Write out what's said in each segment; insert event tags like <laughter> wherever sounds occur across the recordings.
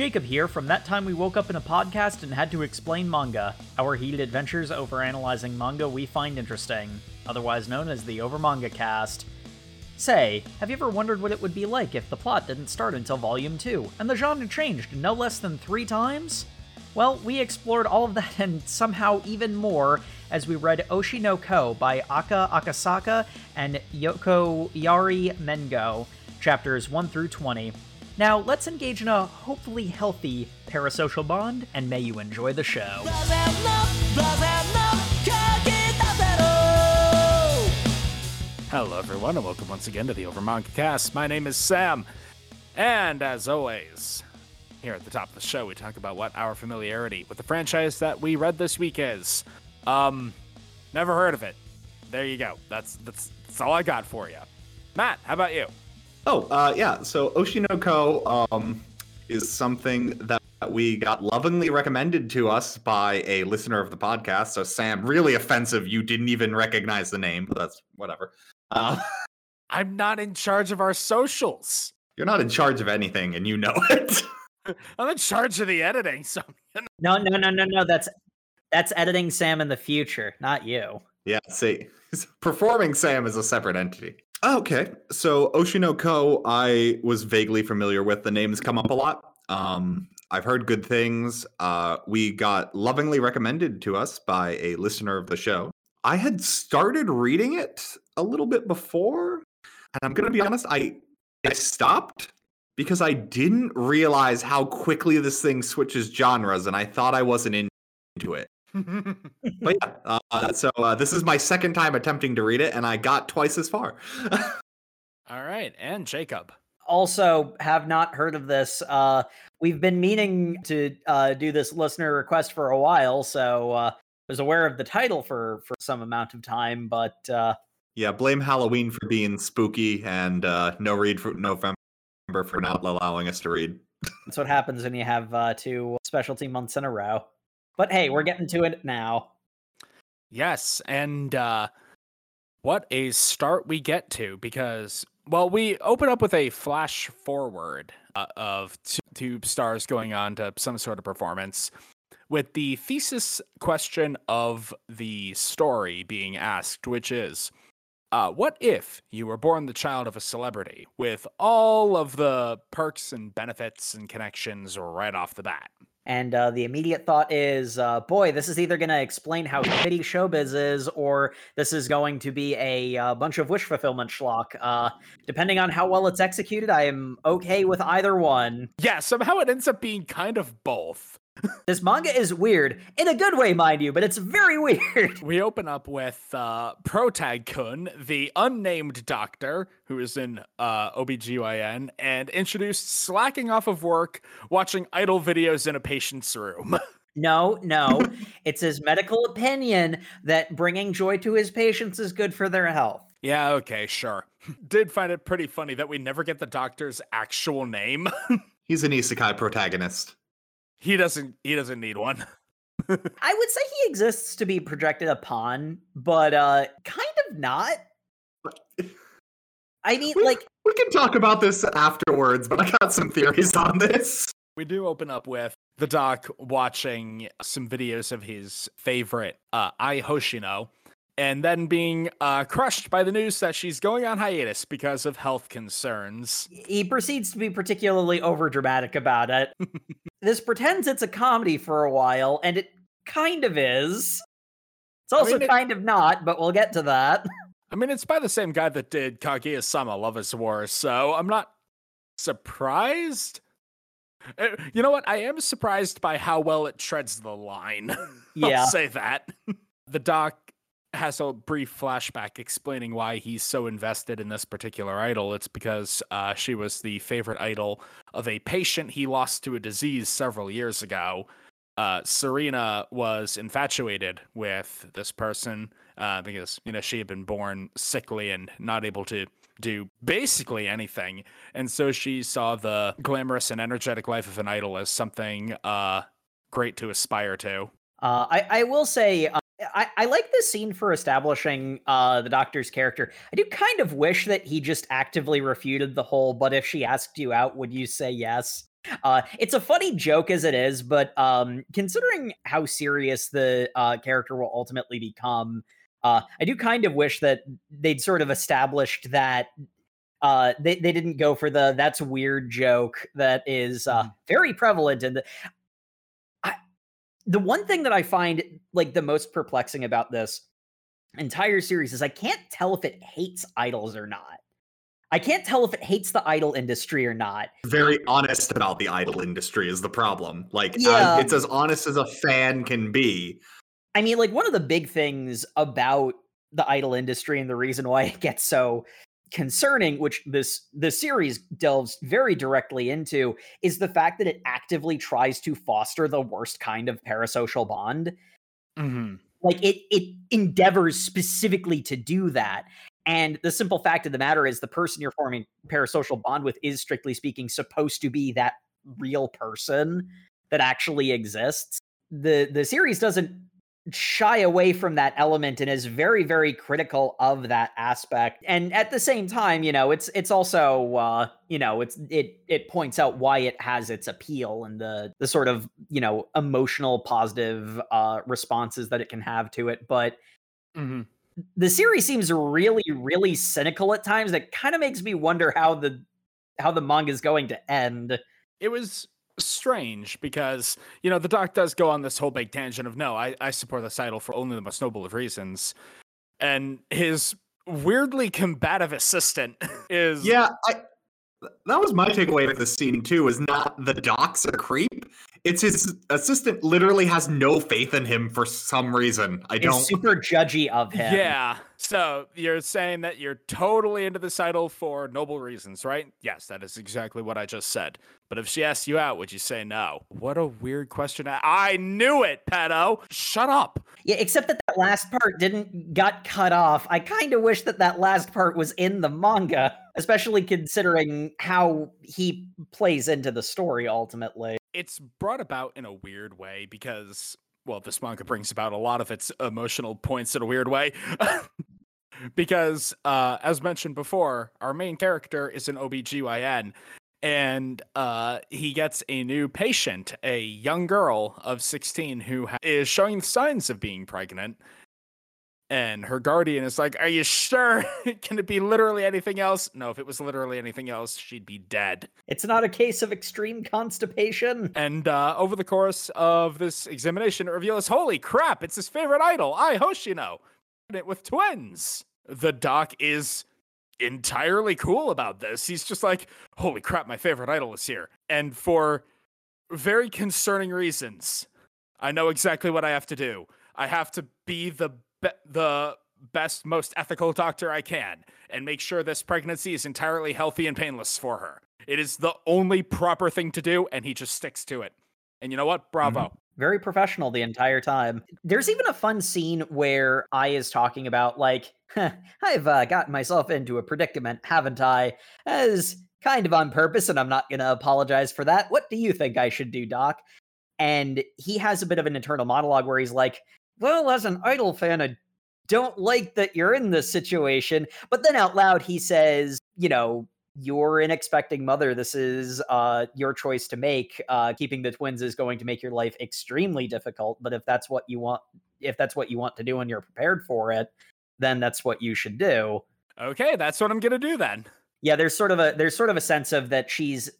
Jacob here from That Time We Woke Up in a Podcast and Had to Explain Manga, our heated adventures over analyzing manga we find interesting, otherwise known as the Over Manga Cast. Say, have you ever wondered what it would be like if the plot didn't start until Volume 2, and the genre changed no less than three times? Well, we explored all of that and somehow even more as we read Oshi no Ko by Aka Akasaka and Yokoyari Mengo, chapters 1 through 20. Now, let's engage in a hopefully healthy parasocial bond, and may you enjoy the show. Hello, everyone, and welcome once again to the Over Manga Cast. My name is Sam, and as always, here at the top of the show, we talk about what our familiarity with the franchise that we read this week is. Um, never heard of it. There you go. That's that's that's all I got for you. Matt, how about you? Oh, uh, yeah. So Oshi no Ko um, is something that we got lovingly recommended to us by a listener of the podcast. So Sam, really offensive. You didn't even recognize the name, but that's whatever. Uh, <laughs> I'm not in charge of our socials. you're not in charge of anything, and you know <laughs> it. <laughs> I'm in charge of the editing, so No, no, no, no, no. That's that's editing Sam in the future, not you. yeah. See, performing Sam is a separate entity. Okay, so Oshi no Ko, I was vaguely familiar with. The names come up a lot. Um, I've heard good things. Uh, we got lovingly recommended to us by a listener of the show. I had started reading it a little bit before, and I'm gonna be honest, I I stopped because I didn't realize how quickly this thing switches genres, and I thought I wasn't into it. But yeah, uh, so uh, this is my second time attempting to read it, and I got twice as far. <laughs> all right. And Jacob. Also, have not heard of this. Uh, we've been meaning to uh, do this listener request for a while, so uh, was aware of the title for for some amount of time, but uh, yeah, blame Halloween for being spooky, and uh, no read for November for not allowing us to read. that's what happens when you have uh, two specialty months in a row. But hey, we're getting to it now. Yes, and uh, what a start we get to because, well, we open up with a flash forward uh, of two, two stars going on to some sort of performance with the thesis question of the story being asked, which is. Uh, what if you were born the child of a celebrity with all of the perks and benefits and connections right off the bat? And uh, the immediate thought is, uh, boy, this is either going to explain how shitty showbiz is, or this is going to be a uh, bunch of wish fulfillment schlock. Uh, depending on how well it's executed, I am okay with either one. Yeah, somehow it ends up being kind of both. This manga is weird, in a good way, mind you, but it's very <laughs> weird. We open up with uh, Protag Kun, the unnamed doctor who is in uh, OBGYN, and introduced slacking off of work, watching idol videos in a patient's room. <laughs> No, no, <laughs> it's his medical opinion that bringing joy to his patients is good for their health. yeah, okay, sure. Did find it pretty funny that we never get the doctor's actual name. He's an isekai protagonist. He doesn't. He doesn't need one. <laughs> I would say he exists to be projected upon, but uh kind of not. I mean, We- like We can talk about this afterwards, but I got some theories on this. We do open up with the doc watching some videos of his favorite uh, Ai Hoshino, and then being uh, crushed by the news that she's going on hiatus because of health concerns. he proceeds to be particularly overdramatic about it. <laughs> this pretends it's a comedy for a while, and it kind of is. It's also mean, it- kind of not, but we'll get to that. I mean, it's by the same guy that did Kaguya Sama Love is War, so I'm not surprised. Uh, You know what? I am surprised by how well it treads the line. <laughs> Yeah. I'll say that. <laughs> the doc has a brief flashback explaining why he's so invested in this particular idol. It's because uh, she was the favorite idol of a patient he lost to a disease several years ago. Uh, Serena was infatuated with this person uh, because you know she had been born sickly and not able to do basically anything, and so she saw the glamorous and energetic life of an idol as something uh, great to aspire to. Uh, I, I will say, I, I like this scene for establishing uh, the doctor's character. I do kind of wish that he just actively refuted the whole, but if she asked you out, would you say yes? Uh, it's a funny joke as it is, but um, considering how serious the uh, character will ultimately become, uh, I do kind of wish that they'd sort of established that uh, they they didn't go for the that's weird joke that is uh, Mhm. very prevalent in the. I, the one thing that I find like the most perplexing about this entire series is I can't tell if it hates idols or not. I can't tell if it hates the idol industry or not. Very honest about the idol industry is the problem. Like, Yeah. it's as honest as a fan can be. I mean, like one of the big things about the idol industry and the reason why it gets so concerning, which this the series delves very directly into, is the fact that it actively tries to foster the worst kind of parasocial bond. hmm Like it it endeavors specifically to do that. And the simple fact of the matter is the person you're forming parasocial bond with is strictly speaking supposed to be that real person that actually exists. The the series doesn't shy away from that element and is very very critical of that aspect. And at the same time you know it's it's also uh you know it's it it points out why it has its appeal and the the sort of you know emotional positive uh responses that it can have to it. But hmm the series seems really really cynical at times. That kind of makes me wonder how the how the manga is going to end. It was strange because you know the doc does go on this whole big tangent of no, I, I support this idol for only the most noble of reasons, and his weirdly combative assistant <laughs> is Yeah, I. That was my takeaway of the scene too. Is not the doc's a creep. It's his assistant. Literally has no faith in him for some reason. I is don't. super judgy of him Yeah. So you're saying that you're totally into this idol for noble reasons, right? Yes, that is exactly what I just said. But if she asked you out, would you say no? What a weird question. I knew it, pedo. Shut up. Yeah, except that that last part didn't got cut off. I kind of wish that that last part was in the manga, <laughs> especially considering how he plays into the story ultimately. It's brought about in a weird way because, well, this manga brings about a lot of its emotional points in a weird way. <laughs> because, uh, as mentioned before, our main character is an OBGYN and uh, he gets a new patient, a young girl of 16 who ha- is showing signs of being pregnant. And her guardian is like, Are you sure? <laughs> Can it be literally anything else? No, if it was literally anything else, she'd be dead. It's not a case of extreme constipation. And uh, over the course of this examination, it reveals, holy crap, it's his favorite idol, Ai Hoshino, pregnant with twins. The doc is entirely cool about this. He's just like, holy crap, my favorite idol is here. And for very concerning reasons, I know exactly what I have to do. I have to be the be- the best, most ethical doctor I can and make sure this pregnancy is entirely healthy and painless for her. It is the only proper thing to do, and he just sticks to it. And you know what? Bravo. Very professional the entire time. There's even a fun scene where Ai is talking about like, "Huh, I've uh, gotten myself into a predicament, haven't I? As kind of on purpose, and I'm not going to apologize for that. What do you think I should do, Doc? And he has a bit of an internal monologue where he's like, Well, as an idol fan, I don't like that you're in this situation. But then out loud, he says, You know, you're an expecting mother. This is uh, your choice to make. Uh, keeping the twins is going to make your life extremely difficult. But if that's what you want, if that's what you want to do and you're prepared for it, then that's what you should do Okay, that's what I'm gonna do then. yeah there's sort of a there's sort of a sense of that she's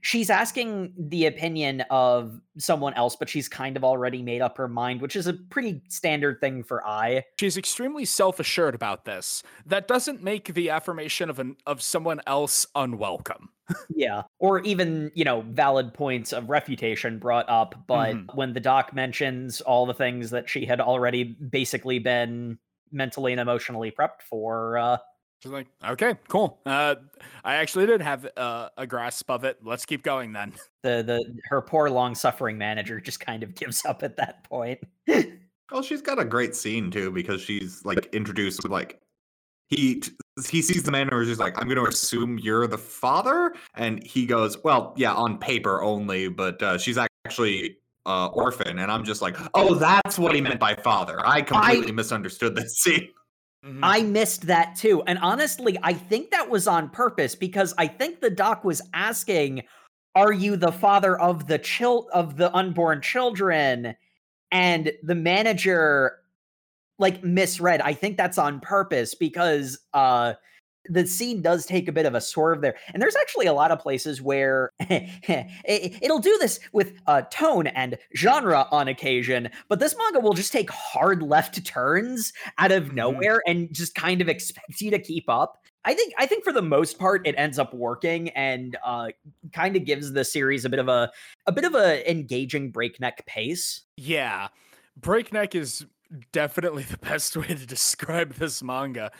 she's asking the opinion of someone else but she's kind of already made up her mind which is a pretty standard thing for Ai She's extremely self-assured about this. That doesn't make the affirmation of an of someone else unwelcome. <laughs> yeah or even you know valid points of refutation brought up but Mhm. when the doc mentions all the things that she had already basically been mentally and emotionally prepped for uh She's like, okay, cool. Uh, I actually did have uh, a grasp of it. Let's keep going then. <laughs> the the her poor long suffering manager just kind of <laughs> gives up at that point <laughs> Well, she's got a great scene too because she's like introduced with like he he sees the manager. and he's like, "I'm going to assume you're the father," and he goes, "Well, yeah, on paper only, but uh, she's actually uh, orphan." And I'm just like, "Oh, that's what he meant by father." I completely misunderstood this scene. Mhm. I missed that too. And honestly, I think that was on purpose because I think the doc was asking, are you the father of the chil- of the unborn children and the manager like misread i think that's on purpose because uh the scene does take a bit of a swerve there and there's actually a lot of places where <laughs> it, will do this with uh, tone and genre on occasion but this manga will just take hard left turns out of nowhere mm. and just kind of expect you to keep up I think I think for the most part it ends up working and uh, kind of gives the series a bit of a a bit of a engaging breakneck pace. Yeah. Breakneck is definitely <laughs> the best way to describe this manga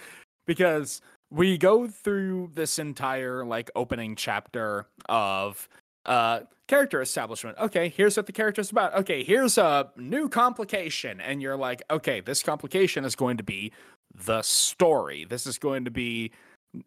because we go through this entire like opening chapter of uh character establishment. Okay, here's what the character's about. Okay, here's a new complication and you're like, okay, this complication is going to be the story. This is going to be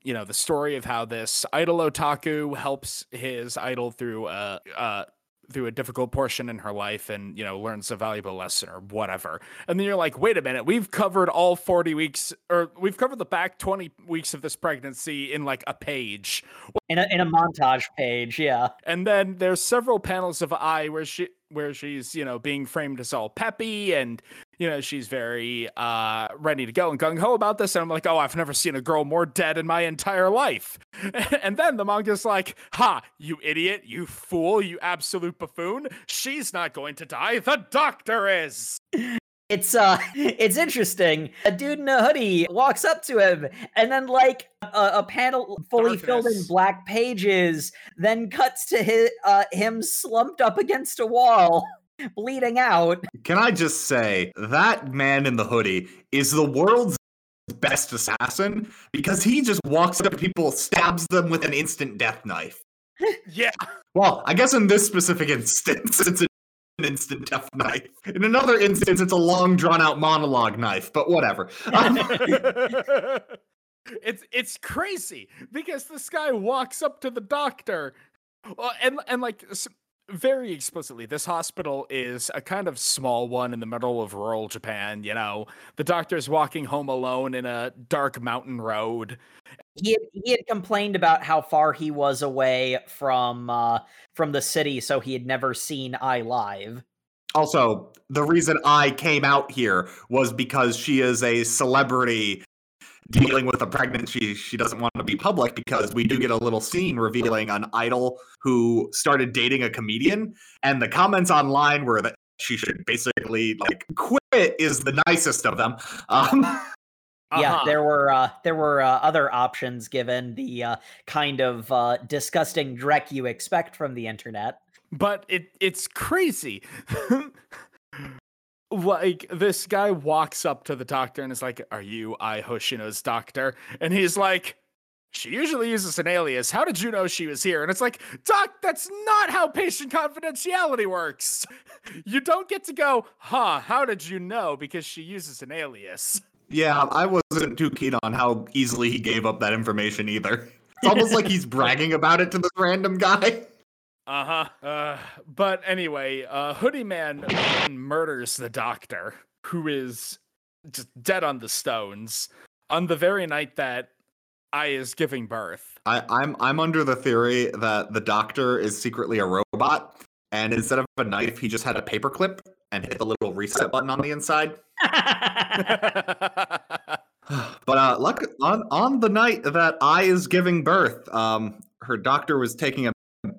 you know the story of how this idol otaku helps his idol through a, uh through a difficult portion in her life and you know learns a valuable lesson or whatever. And then you're like wait a minute we've covered all 40 weeks or we've covered the back 20 weeks of this pregnancy in like a page. In a, in a montage page yeah. And then there's several panels of Ai where she where she's you know being framed as all peppy and you know she's very uh ready to go and gung ho about this and i'm like oh i've never seen a girl more dead in my entire life. <laughs> And then the manga's like ha you idiot you fool you absolute buffoon. She's not going to die. The doctor is. It's uh <laughs> it's interesting. A dude in a hoodie walks up to him and then like a, a panel fully Darkness. filled in black pages then cuts to his, uh, him slumped up against a wall <laughs> <laughs> bleeding out can i just say that man in the hoodie is the world's best assassin because he just walks up to people stabs them with an instant death knife <laughs> yeah well i guess in this specific instance it's a an instant death knife. In another instance, it's a long, drawn out monologue knife, but whatever. Um, <laughs> it's it's crazy because this guy walks up to the doctor, uh, and and like very explicitly, this hospital is a kind of small one in the middle of rural Japan. You know, the doctor's walking home alone in a dark mountain road. He had, he had complained about how far he was away from uh, from the city, so he had never seen Ai live. Also, the reason I came out here was because she is a celebrity dealing with a pregnancy she doesn't want to be public because we do get a little scene revealing an idol who started dating a comedian and the comments online were that she should basically like quit is the nicest of them. Um yeah uh-huh. there were uh, there were uh, other options given the uh, kind of uh, disgusting dreck you expect from the internet. But it it's crazy <laughs> like this guy walks up to the doctor and is like, "Are you Ai Hoshino's doctor?" And he's like, "She usually uses an alias. How did you know she was here?" And it's like, "Doc, that's not how patient confidentiality works. <laughs> You don't get to go, "Huh, how did you know?" because she uses an alias." Yeah, I wasn't too keen on how easily he gave up that information either. It's almost <laughs> like he's bragging about it to this random guy. Uh-huh. Uh But anyway, uh, Hoodie Man murders the doctor, who is just dead on the stones, on the very night that Ai is giving birth. I, I'm I'm under the theory that the doctor is secretly a robot, and instead of a knife, he just had a paperclip and hit the little reset button on the inside. <laughs> <sighs> but uh, luck on on the night that Ai is giving birth, um, her doctor was taking a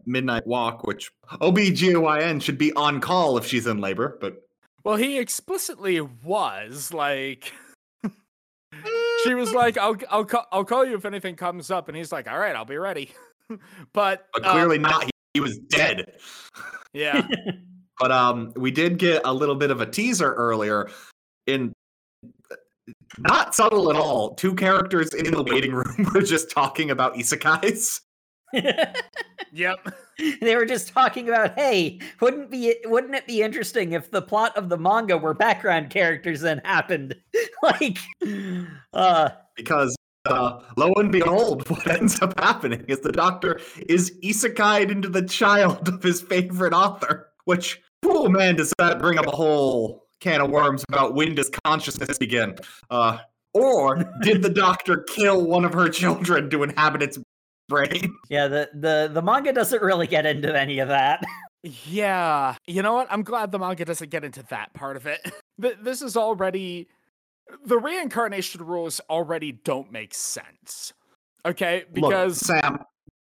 midnight walk, which OBGYN should be on call if she's in labor, but well, he explicitly was like <laughs> she was like, "I'll I'll call, I'll call you if anything comes up," and he's like, "All right, I'll be ready." <laughs> but but clearly um, not. He, he, was dead. Yeah. <laughs> but um, we did get a little bit of a teaser earlier in not subtle at all. Two characters in the waiting room were just talking about isekais. Yep. <laughs> They were just talking about, hey, wouldn't be wouldn't it be interesting if the plot of the manga were background characters then happened? <laughs> like uh because uh, lo and behold, <laughs> what ends up happening is the doctor is isekai'd into the child of his favorite author, which, oh man, does that bring up a whole can of worms about when does consciousness begin? Uh, or did the doctor kill one of her children to inhabit its <laughs> brain. Yeah, the, the the manga doesn't really get into any of that. <laughs> Yeah, you know what? I'm glad the manga doesn't get into that part of it. <laughs> This is already the reincarnation rules already don't make sense. Okay, because Look, Sam,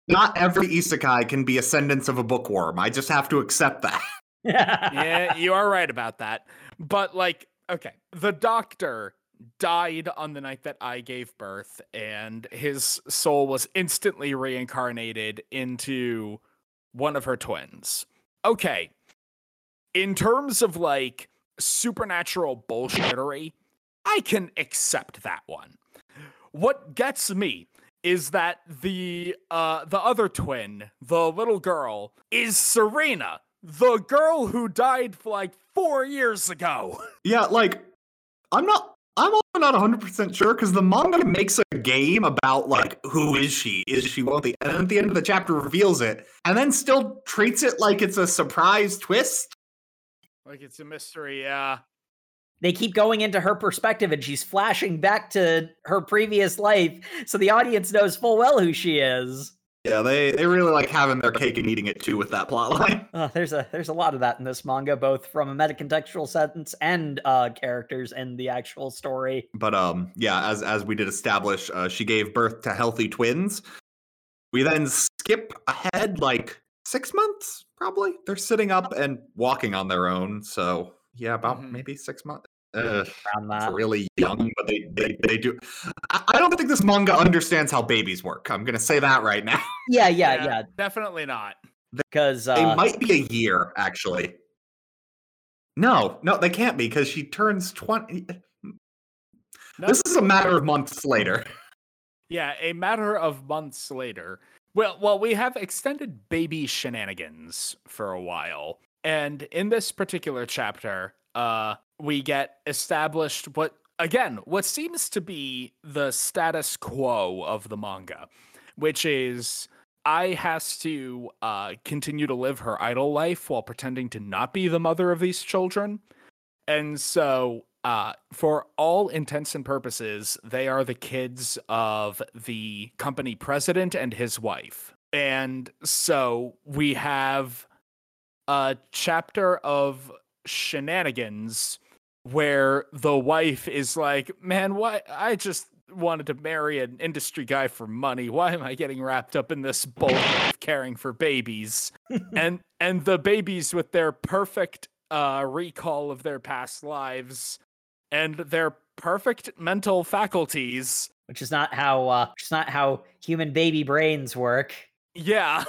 not every isekai can be ascendance of a bookworm. I just have to accept that. yeah, you are right about that. But like, okay, the doctor died on the night that Ai gave birth, and his soul was instantly reincarnated into one of her twins. Okay, in terms of like supernatural bullshittery, I can accept that one. What gets me is that the uh the other twin, the little girl, is Serena, the girl who died like four years ago. Yeah, like I'm not. I'm also not 100 percent sure because the manga makes a game about like who is she? Is she wealthy? And then at the end of the chapter reveals it, and then still treats it like it's a surprise twist. Like it's a mystery, yeah. they keep going into her perspective and she's flashing back to her previous life so the audience knows full well who she is. Yeah, they they really like having their cake and eating it too with that plotline. <laughs> Uh, there's a there's a lot of that in this manga, both from a metacontextual sense and uh, characters in the actual story. But um, yeah, as as we did establish, uh, she gave birth to healthy twins. We then skip ahead like six months, probably. They're sitting up and walking on their own. So yeah, about Mhm. maybe six months. Uh, Around it's that. really young, but they they, they do. I, I don't think this manga understands how babies work. I'm gonna say that right now. <laughs> Yeah, yeah, yeah. Definitely not. Because they uh, might be a year actually. No, no, they can't be because she turns twenty. No. This is a matter of months later. <laughs> Yeah, a matter of months later. Well, well, we have extended baby shenanigans for a while. And in this particular chapter, uh we get established what again, what seems to be the status quo of the manga, which is Ai has to uh continue to live her idol life while pretending to not be the mother of these children. And so, uh, for all intents and purposes, they are the kids of the company president and his wife. And so we have a chapter of shenanigans where the wife is like, man, why? I just wanted to marry an industry guy for money. Why am I getting wrapped up in this bull of caring for babies? <laughs> and and the babies with their perfect uh recall of their past lives and their perfect mental faculties. which is not how uh, which is not how human baby brains work. Yeah,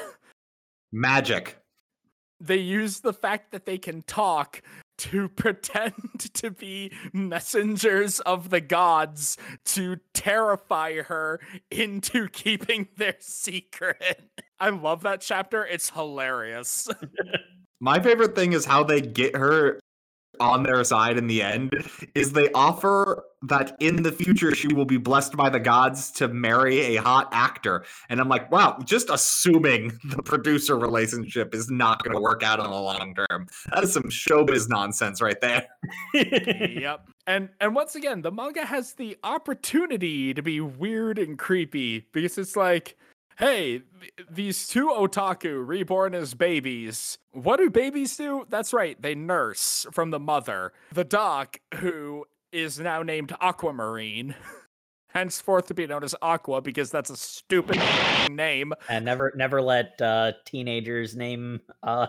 Magic. they use the fact that they can talk to <laughs> pretend to be messengers of the gods to terrify her into <laughs> keeping their secret. I love that chapter. It's hilarious. <laughs> My favorite thing is how they get her on their side in the end is they offer that in the future she will be blessed by the gods to marry a hot actor. And i'm like wow just assuming <laughs> the producer relationship is not going to work out in the long term. That is some showbiz nonsense right there. <laughs> Yep. And and once again, the manga has the opportunity to be weird and creepy because it's like, hey, these two otaku reborn as babies. What do babies do? That's right, they nurse from the mother. The doc, who is now named Aquamarine, <laughs> henceforth to be known as Aqua because that's a stupid <laughs> name. and never never let uh, teenagers name uh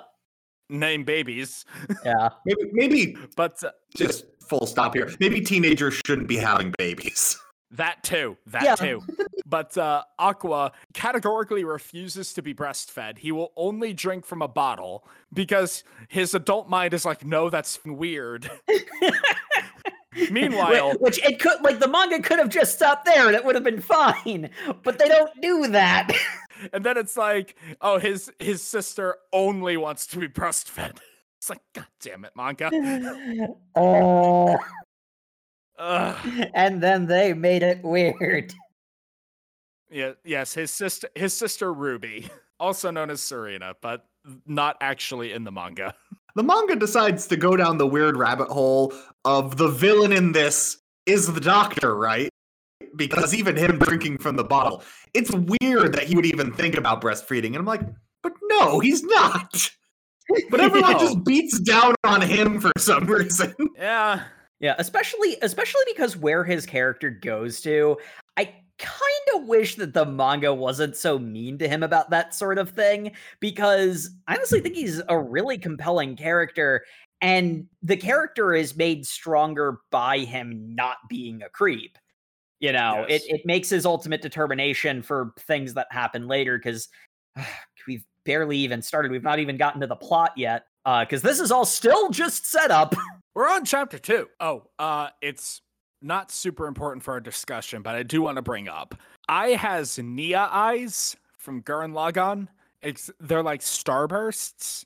Name babies, <laughs> yeah maybe maybe but uh, just full stop here maybe teenagers shouldn't be having babies That too. That Yeah. too. <laughs> But uh, Aqua categorically refuses to be breastfed. He will only drink from a bottle because his adult mind is like, no, that's weird. <laughs> Meanwhile, which it could like the manga could have just stopped there and it would have been fine but they don't do that <laughs> and then it's like, oh, his his sister only wants to be breastfed. It's like, god damn it, manga. uh, Ugh. and then they made it weird <laughs> Yeah, yes, his sister his sister Ruby, <laughs> also known as Serena, but not actually in the manga. <laughs> the manga decides to go down the weird rabbit hole of the villain in this is the doctor, right? because even him drinking from the bottle, it's weird that he would even think about breastfeeding. And I'm like, but no, he's not. But everyone No. just beats down on him for some reason. Yeah. Yeah, especially especially because where his character goes to, I kind of wish that the manga wasn't so mean to him about that sort of thing because I honestly think he's a really compelling character and the character is made stronger by him not being a creep. You know, Yes. it it makes his ultimate determination for things that happen later cuz <sighs> we've barely even started. We've not even gotten to the plot yet. Uh, because this is all still just set up. <laughs> We're on chapter two. Oh, uh, it's not super important for our discussion, but I do want to bring up. Ai has Nia eyes from Gurren Lagann. It's they're like starbursts.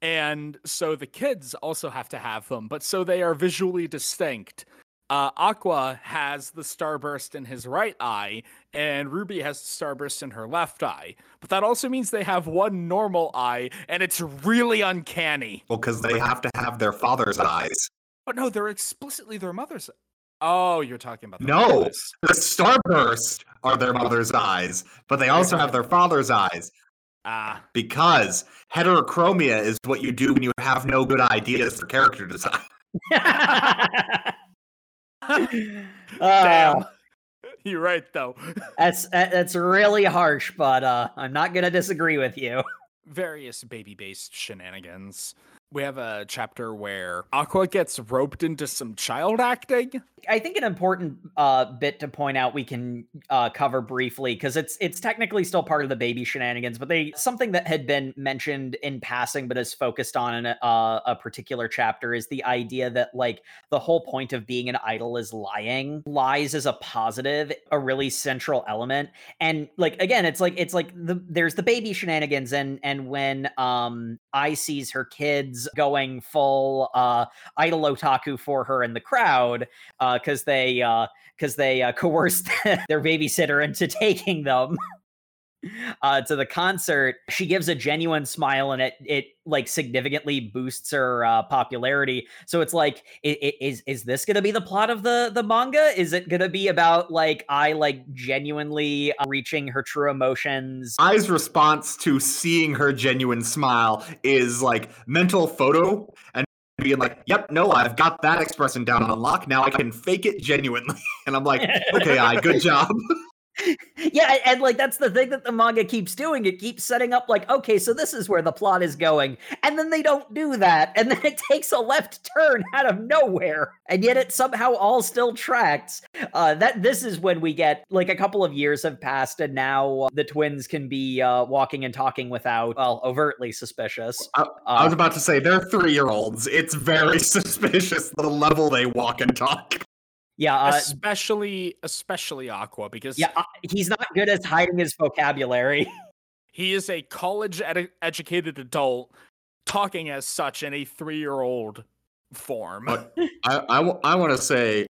And so the kids also have to have them, but so they are visually distinct. Uh, Aqua has the starburst in his right eye, and Ruby has the starburst in her left eye. But that also means they have one normal eye, and it's really uncanny. Well, because they have to have their father's eyes. But no, they're explicitly their mother's. Oh, you're talking about the No. mothers. The starburst are their mother's eyes, but they also have their father's eyes Ah, because heterochromia is what you do when you have no good ideas for character design. <laughs> <laughs> damn. Uh, <laughs> You're right though. <laughs> that's that's really harsh, but uh, I'm not gonna disagree with you. Various baby-based shenanigans. We have a chapter where Aqua gets roped into some child acting. I think an important uh, bit to point out we can uh, cover briefly because it's it's technically still part of the baby shenanigans, but they something that had been mentioned in passing but is focused on in a, uh, a particular chapter is the idea that like the whole point of being an idol is lying. Lies is a positive, a really central element, and like again, it's like it's like the there's the baby shenanigans and and when um Ai sees her kids going full uh idol otaku for her in the crowd because they because they uh, coerced <laughs> their babysitter into taking them <laughs> uh, to the concert. She gives a genuine smile, and it it like significantly boosts her uh, popularity. So it's like, is is this going to be the plot of the the manga? Is it going to be about like Ai like genuinely uh, reaching her true emotions? Ai's response to seeing her genuine smile is like mental photo and being like, "Yep, no, I've got that expression down on lock. Now I can fake it genuinely." <laughs> And I'm like, "Okay, I, good <laughs> job." Yeah, and, like that's the thing that the manga keeps doing. It keeps setting up like, okay, so this is where the plot is going, and then they don't do that, and then <laughs> it takes a left turn out of nowhere, and yet it somehow all still tracks. Uh, that this is when we get like a couple of years have passed, and now uh, the twins can be uh, walking and talking without well overtly suspicious. I, I was Uh, about to say they're three year olds. It's very <laughs> suspicious the level they walk and talk. Yeah, uh, especially especially Aqua because yeah, uh, he's not good at hiding his vocabulary. <laughs> he is a college ed- educated adult talking as such in a 3-year-old form. But I, I, want to say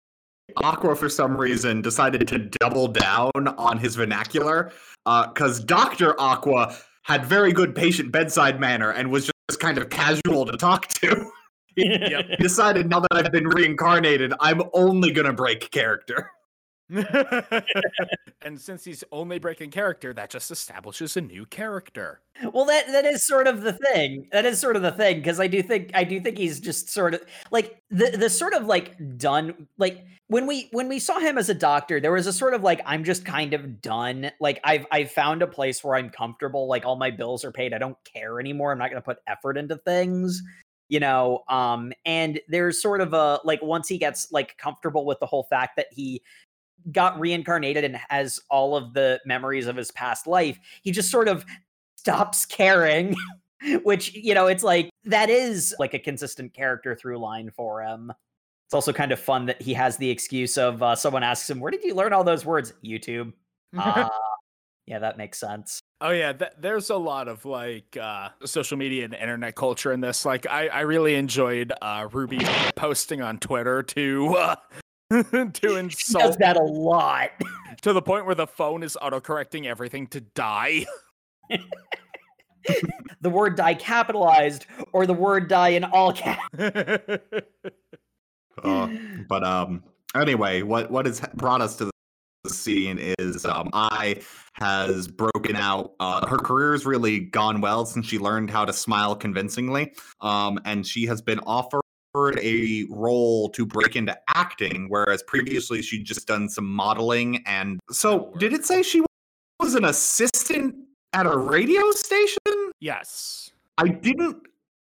Aqua, for some reason, decided to double down on his vernacular because Dr. Aqua had very good patient bedside manner and was just kind of casual to talk to. <laughs> Yep. <laughs> Decided now that I've been reincarnated, I'm only going to break character. <laughs> and since he's only breaking character, that just establishes a new character. Well, that that is sort of the thing. That is sort of the thing because I do think I do think he's just sort of like the the sort of like done like when we when we saw him as a doctor, there was a sort of like I'm just kind of done. Like I've I've found a place where I'm comfortable. Like all my bills are paid. I don't care anymore. I'm not going to put effort into things. You know, um, and there's sort of a like once he gets like comfortable with the whole fact that he got reincarnated and has all of the memories of his past life, he just sort of stops caring. <laughs> Which, you know, it's like that is like a consistent character through line for him. It's also kind of fun that he has the excuse of uh, someone asks him, Where did you learn all those words? YouTube. <laughs> Uh, yeah, that makes sense. Oh yeah, th- there's a lot of like uh, social media and internet culture in this. Like, I, I really enjoyed uh, Ruby posting on Twitter to uh, <laughs> to <laughs> He does insult that a lot. <laughs> to the point where the phone is autocorrecting everything to die. the word die capitalized or the word die in all caps. Uh, but um, anyway, what what has brought us to scene is um, Ai has broken out. Uh, her career has really gone well since she learned how to smile convincingly, um, and she has been offered a role to break into acting, whereas previously she'd just done some modeling. And so, did it say she was an assistant at a radio station? Yes. I didn't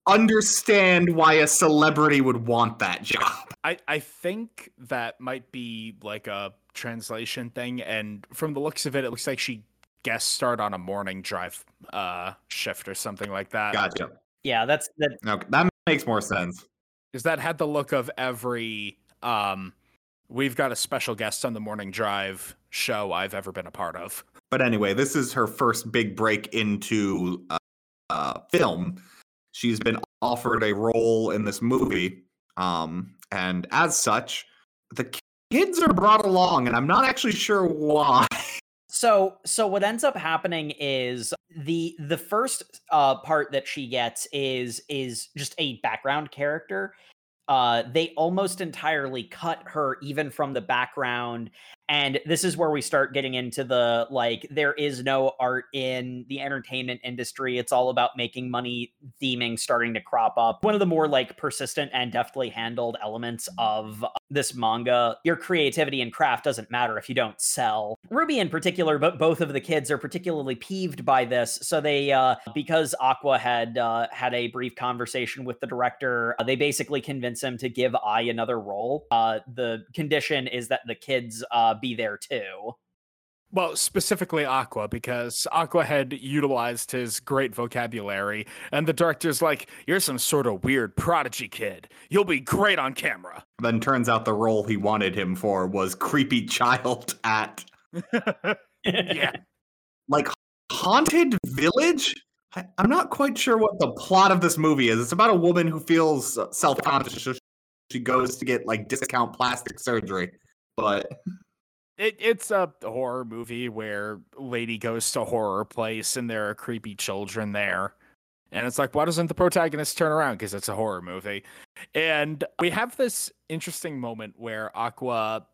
understand why a celebrity would want that <laughs> job. I, I think that might be like a translation thing, and from the looks of it, it looks like she guest starred on a morning drive uh shift or something like that. Gotcha. Yeah, that's that. Okay, that makes more sense. Because that had the look of every um we've got a special guest on the morning drive show I've ever been a part of. But anyway, this is her first big break into uh, uh, film. She's been offered a role in this movie, um, and as such, the kids are brought along, and I'm not actually sure why. <laughs> So so what ends up happening is the the first uh part that she gets is is just a background character. Uh they almost entirely cut her even from the background and this is where we start getting into the like there is no art in the entertainment industry. It's all about making money theming starting to crop up. One of the more like persistent and deftly handled elements of this manga your creativity and craft doesn't matter if you don't sell. Ruby in particular but both of the kids are particularly peeved by this. So they uh because aqua had uh had a brief conversation with the director uh, they basically convince him to give Ai another role. Uh the condition is that the kids uh be there too. Well, specifically Aqua, because Aqua had utilized his great vocabulary, and the director's like, You're some sort of weird prodigy kid. You'll be great on camera. Then turns out the role he wanted him for was creepy <laughs> child at <laughs> yeah. like haunted village. I- I'm not quite sure what the plot of this movie is. It's about a woman who feels self conscious. So she goes to get like discount plastic surgery, but It, it's a horror movie where lady goes to horror place and there are creepy children there. And it's like, why doesn't the protagonist turn around? Because it's a horror movie. And we have this interesting moment where Aqua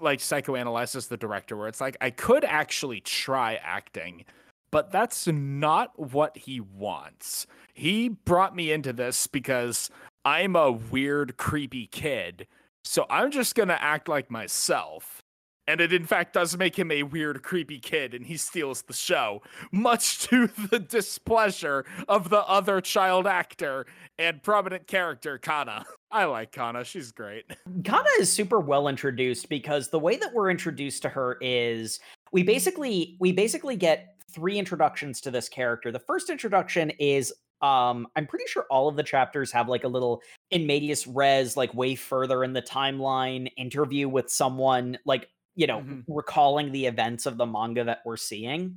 like psychoanalyzes the director, where it's like, I could actually try acting, but that's not what he wants. He brought me into this because I'm a weird, creepy kid. So I'm just going to act like myself. And it, in fact, does make him a weird, creepy kid, and he steals the show, much <laughs> to the displeasure of the other child actor and prominent character, Kana. <laughs> I like Kana. She's great. Kana is super well introduced because the way that we're introduced to her is we basically we basically get three introductions to this character. The first introduction is um I'm pretty sure all of the chapters have like a little in medias res like way further in the timeline interview with someone like you know Mhm. recalling the events of the manga that we're seeing.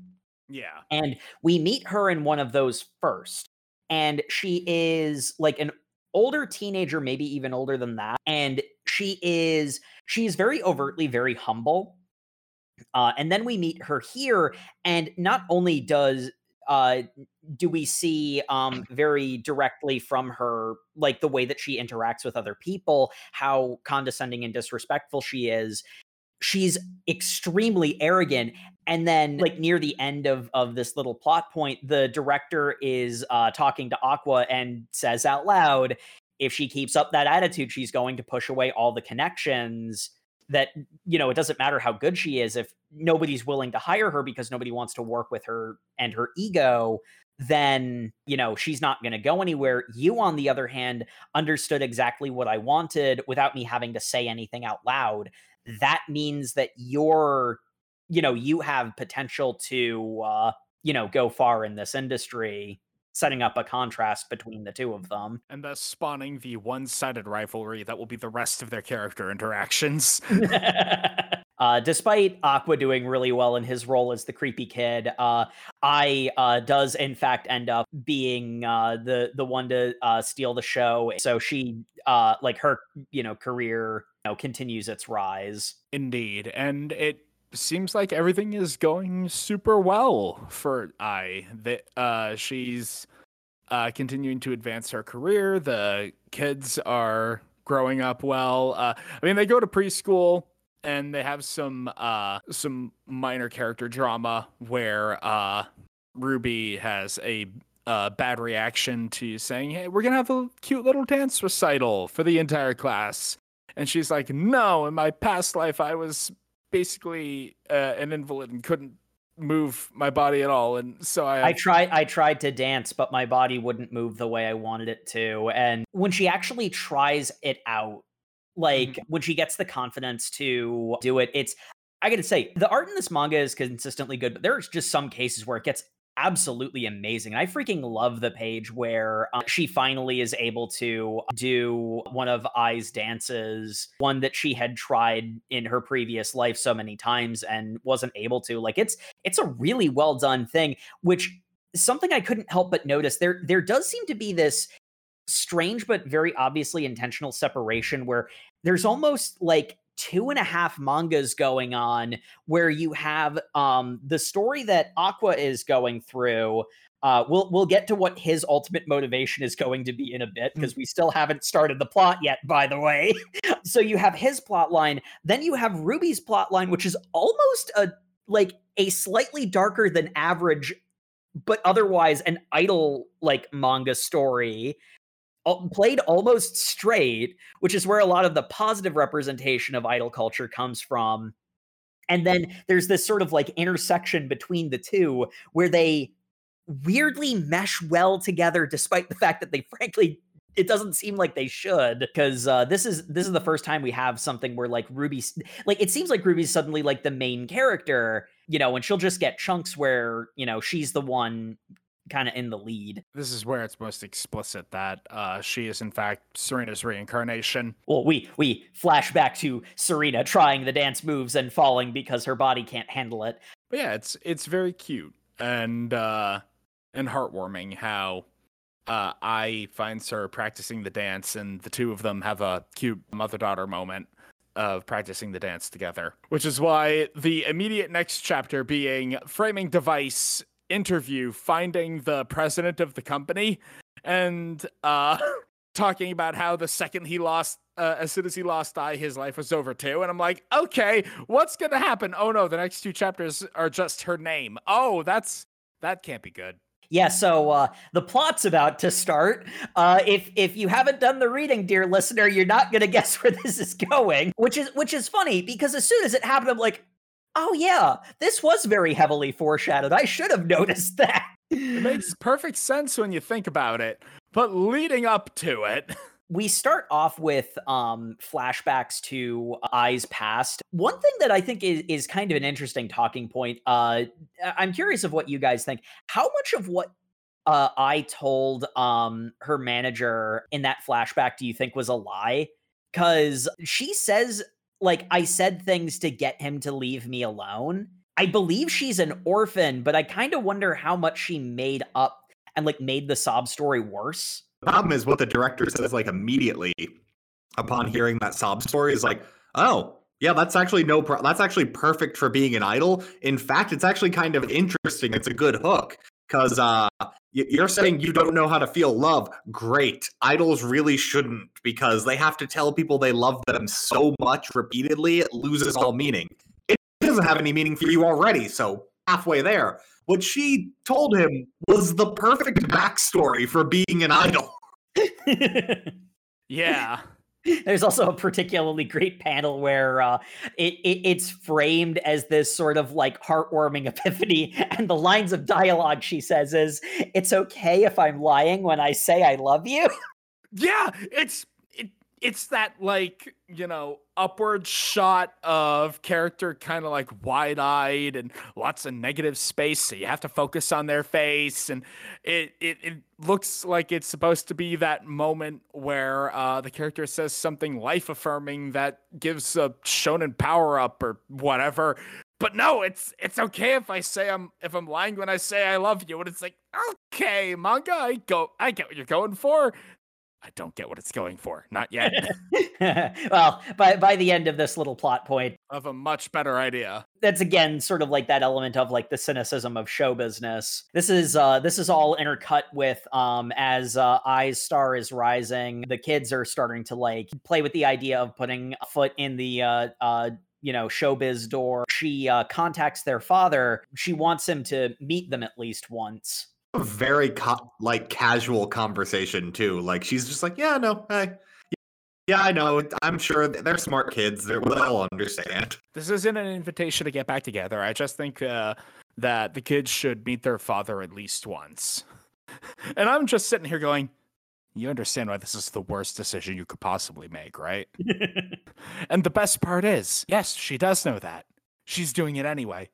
Yeah. And we meet her in one of those first. And she is like an older teenager, maybe even older than that. And she is she's very overtly very humble. Uh, and then we meet her here, and not only does uh, do we see um, very directly from her, like the way that she interacts with other people, how condescending and disrespectful she is. She's extremely arrogant and then like near the end of of this little plot point the director is uh talking to aqua and says out loud if she keeps up that attitude she's going to push away all the connections that you know it doesn't matter how good she is if nobody's willing to hire her because nobody wants to work with her and her ego then you know she's not going to go anywhere. You on the other hand understood exactly what i wanted without me having to say anything out loud that means that you're you know you have potential to uh you know go far in this industry setting up a contrast between the two of them And thus spawning the one sided rivalry that will be the rest of their character interactions. <laughs> uh, despite Aqua doing really well in his role as the creepy kid, uh, Ai uh, does in fact end up being uh, the the one to uh, steal the show. So she, uh, like her, you know, career, know, continues its rise. Indeed. And it seems like everything is going super well for Ai. That uh she's uh continuing to advance her career. The kids are growing up well. Uh I mean they go to preschool. and they have some uh some minor character drama where uh Ruby has a uh, bad reaction to saying, "Hey, we're gonna have a cute little dance recital for the entire class," and she's like, "No, in my past life, I was basically uh, an invalid and couldn't move my body at all, and so I I tried I tried to dance, but my body wouldn't move the way I wanted it to. And when she actually tries it out, like Mhm. when she gets the confidence to do it, it's I gotta say, the art in this manga is consistently good, but there's just some cases where it gets absolutely amazing. I freaking love the page where uh, she finally is able to do one of Ai's dances, one that she had tried in her previous life so many times and wasn't able to. Like it's it's a really well done thing, which something I couldn't help but notice. There there does seem to be this strange but very obviously intentional separation where there's almost like two and a half mangas going on where you have um the story that aqua is going through uh we'll we'll get to what his ultimate motivation is going to be in a bit because we still haven't started the plot yet by the way. <laughs> So you have his plot line then you have ruby's plot line which is almost a like a slightly darker than average but otherwise an idol like manga story played almost straight, which is where a lot of the positive representation of idol culture comes from. And then there's this sort of like intersection between the two where they weirdly mesh well together, despite the fact that they <laughs> frankly it doesn't seem like they should because uh, this is this is the first time we have something where like Ruby like it seems like Ruby's suddenly like the main character, you know, and she'll just get chunks where you know she's the one kind of in the lead. this is where it's most explicit that uh, she is in fact Serena's reincarnation. Well, we we flash back to Serena trying the dance moves and falling because her body can't handle it. But yeah, it's it's very cute and uh and heartwarming how uh Ai finds her practicing the dance and the two of them have a cute mother-daughter moment of practicing the dance together. Which is why the immediate next chapter being framing device interview finding the president of the company and uh <laughs> talking about how the second he lost uh, as soon as he lost Ai, his life was over too. And I'm like, okay, what's gonna happen? Oh no, the next two chapters are just her name. Oh, that's that can't be good. Yeah, so uh, the plot's about to start. Uh, if if you haven't done the reading, dear listener, you're not gonna <laughs> guess where this is going. Which is which is funny because as soon as it happened, I'm like, oh yeah, this was very heavily foreshadowed. I should have noticed <laughs> that. It makes perfect sense when you think about it. But leading up to it, <laughs> we start off with um flashbacks to Ai's past one thing that i think is, is kind of an interesting talking point uh i'm curious of what you guys think how much of what uh Ai told um her manager in that flashback do you think was a lie because she says like i said things to get him to leave me alone i believe she's an orphan but i kind of wonder how much she made up and like made the sob story worse The problem is what the director says like immediately upon hearing that sob story is like, oh, yeah, that's actually no pro- that's actually perfect for being an idol. In fact, it's actually kind of interesting. It's a good hook because uh, you're saying you don't know how to feel love. Great, idols really shouldn't because they have to tell people they love them so much repeatedly it loses all meaning. It doesn't have any meaning for you already. So halfway there, what she told him was the perfect backstory for being an idol. <laughs> yeah. There's also a particularly great panel where uh, it, it it's framed as this sort of like heartwarming <laughs> epiphany, and the lines of dialogue she says is, "It's okay if I'm lying when I say I love you." Yeah, it's it it's that like, you know, upward shot of character kind of like wide-eyed and lots of negative space, so you have to focus on their face and it it, it looks like it's supposed to be that moment where uh the character says something life-affirming that gives a shonen power up or whatever. But no, it's it's okay if I say I'm if I'm lying when I say I love you, and it's like okay, manga, I go, I get what you're going for. I don't get what it's going for. Not yet. <laughs> well, by by the end of this little plot point, of a much better idea. that's again sort of like that element of like the cynicism of show business. This is uh this is all intercut with um as uh Ai's star is rising, the kids are starting to like play with the idea of putting a foot in the uh uh you know showbiz door she uh, contacts their father she wants him to meet them at least once A very co- like casual conversation too. Like she's just like, yeah, no, hey, yeah, I know. I'm sure they're smart kids. They're, they'll understand. This isn't an invitation to get back together. I just think uh, that the kids should meet their father at least once. <laughs> And I'm just sitting here going, you understand why this is the worst decision you could possibly make, right? <laughs> and the best part is, yes, she does know that. She's doing it anyway.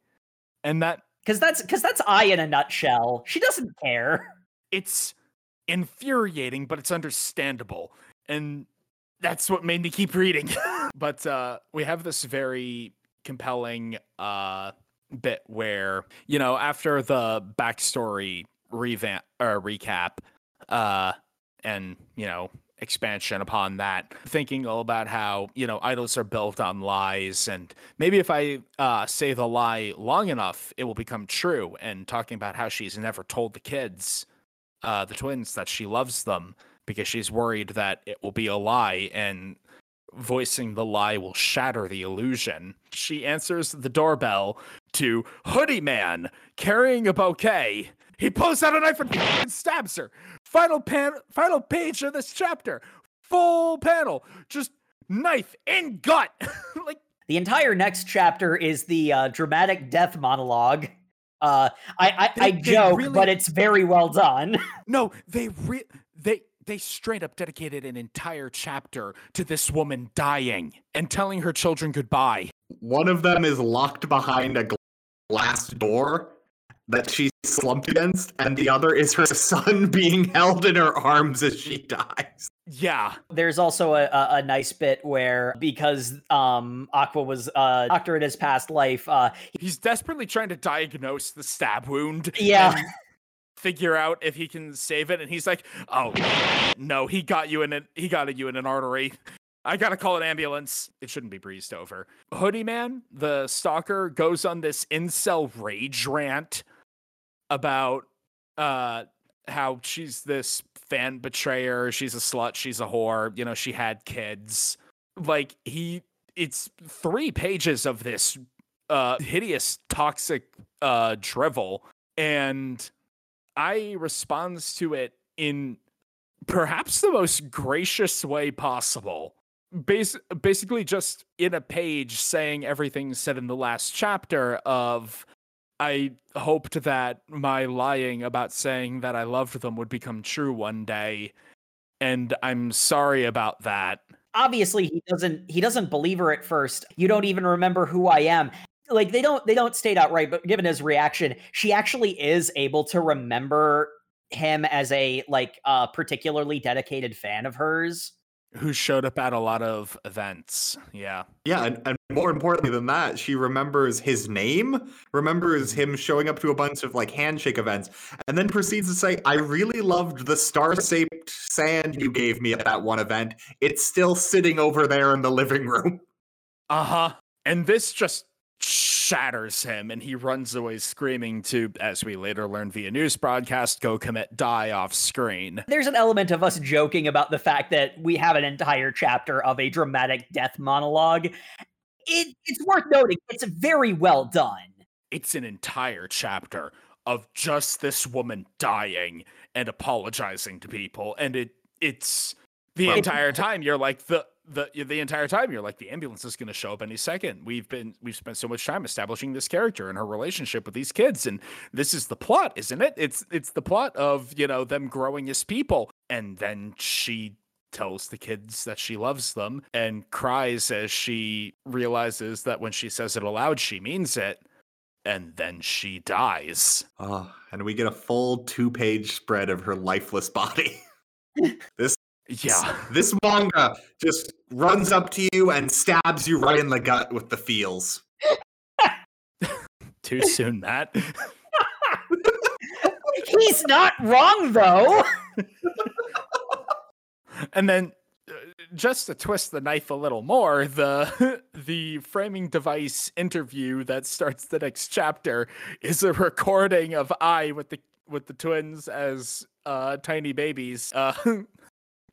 And that because that's because that's Ai in a nutshell she doesn't care it's infuriating, but it's understandable. And that's what made me keep reading. <laughs> but uh, we have this very compelling uh, bit where, you know, after the backstory revamp or recap, uh, and, you know, expansion upon that, thinking all about how, you know, idols are built on lies. And maybe if I uh, say the lie long enough, it will become true. And talking about how she's never told the kids uh, the twins that she loves them because she's worried that it will be a lie and voicing the lie will shatter the illusion. She answers the doorbell to Hoodie Man carrying a bouquet. He pulls out a knife and <laughs> stabs her. Final pan final page of this chapter. Full panel. Just knife in gut. <laughs> like the entire next chapter is the uh, dramatic death monologue uh, I I, They- I joke, really- but it's very well done. <laughs> No, they re- they they straight up dedicated an entire chapter to this woman dying and telling her children goodbye. One of them is locked behind a glass door that she's slumped against, and the other is her <laughs> son being held in her arms as she dies. Yeah, There's also a, a, a nice bit where because um Aqua was a doctor in his past life, uh he's desperately trying to diagnose the stab wound. Yeah. and figure out if he can save it, and he's like, "Oh no, he got you in an he got you in an artery." I gotta call an ambulance. It shouldn't be breezed over. Hoodie Man, the stalker, goes on this incel rage rant about uh how she's this fan betrayer, she's a slut, she's a whore, you know, she had kids. Like he it's three pages of this uh hideous toxic uh drivel and Ai responds to it in perhaps the most gracious way possible. Bas- basically just in a page saying everything said in the last chapter of I hoped that my lying about saying that I loved them would become true one day and I'm sorry about that. obviously he doesn't he doesn't believe her at first. You don't even remember who I am. Like they don't they don't state outright, but given his reaction, she actually is able to remember him as a like uh particularly dedicated fan of hers. Who showed up at a lot of events. Yeah. Yeah, and, and more importantly than that, she remembers his name, remembers him showing up to a bunch of like handshake events, and then proceeds to say, I really loved the star shaped sand you gave me at that one event. It's still sitting over there in the living room. Uh huh. And this just shatters him, and he runs away screaming to, as we later learn via news broadcast, go commit die off screen. There's an element of us joking about the fact that we have an entire chapter of a dramatic death monologue. It, it's worth noting, it's very well done. It's an entire chapter of just this woman dying and apologizing to people, and it it's the entire time you're like the. The, the entire time you're like the ambulance is going to show up any second. We've been we've spent so much time establishing this character and her relationship with these kids, and this is the plot, isn't it? It's it's the plot of you know them growing as people, and then she tells the kids that she loves them and cries as she realizes that when she says it aloud, she means it, and then she dies. Oh, and we get a full two page spread of her lifeless body. <laughs> this Yeah, this manga just runs up to you and stabs you right in the gut with the feels. <laughs> too soon, Matt. <laughs> He's not wrong though. <laughs> and then uh, just to twist the knife a little more the the framing device interview that starts the next chapter is a recording of Ai with the with the twins as uh tiny babies uh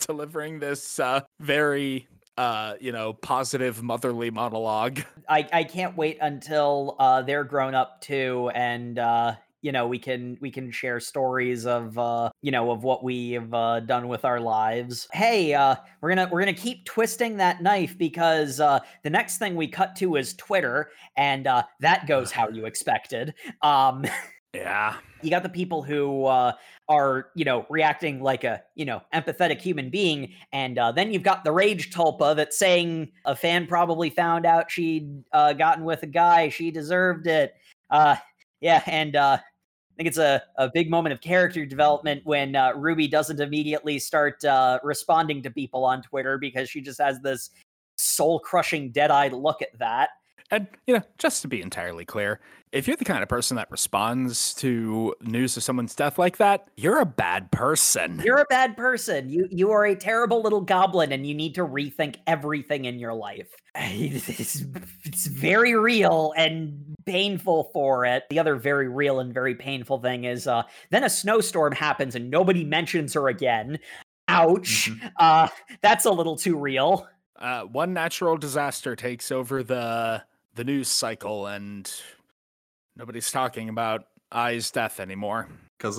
<laughs> delivering this uh very uh, you know, positive motherly monologue. I, I can't wait until uh, they're grown up too, and uh, you know we can we can share stories of uh, you know of what we've uh, done with our lives. Hey, uh, we're gonna we're gonna keep twisting that knife because uh, the next thing we cut to is Twitter, and uh, that goes how you expected. Um, <laughs> Yeah. you got the people who uh, are you know reacting like a you know empathetic human being and uh, then you've got the rage tulpa that's saying a fan probably found out she'd uh, gotten with a guy she deserved it uh, yeah and uh, i think it's a, a big moment of character development when uh, ruby doesn't immediately start responding to people on twitter because she just has this soul crushing dead-eyed look at that And you know, just to be entirely clear, if you're the kind of person that responds to news of someone's death like that, you're a bad person. You're a bad person. You you are a terrible little goblin, and you need to rethink everything in your life. <laughs> It's, it's very real and painful for it. The other very real and very painful thing is uh, then a snowstorm happens and nobody mentions her again. Ouch. Uh, that's a little too real. Uh, one natural disaster takes over the the news cycle, and nobody's talking about Ai's death anymore. because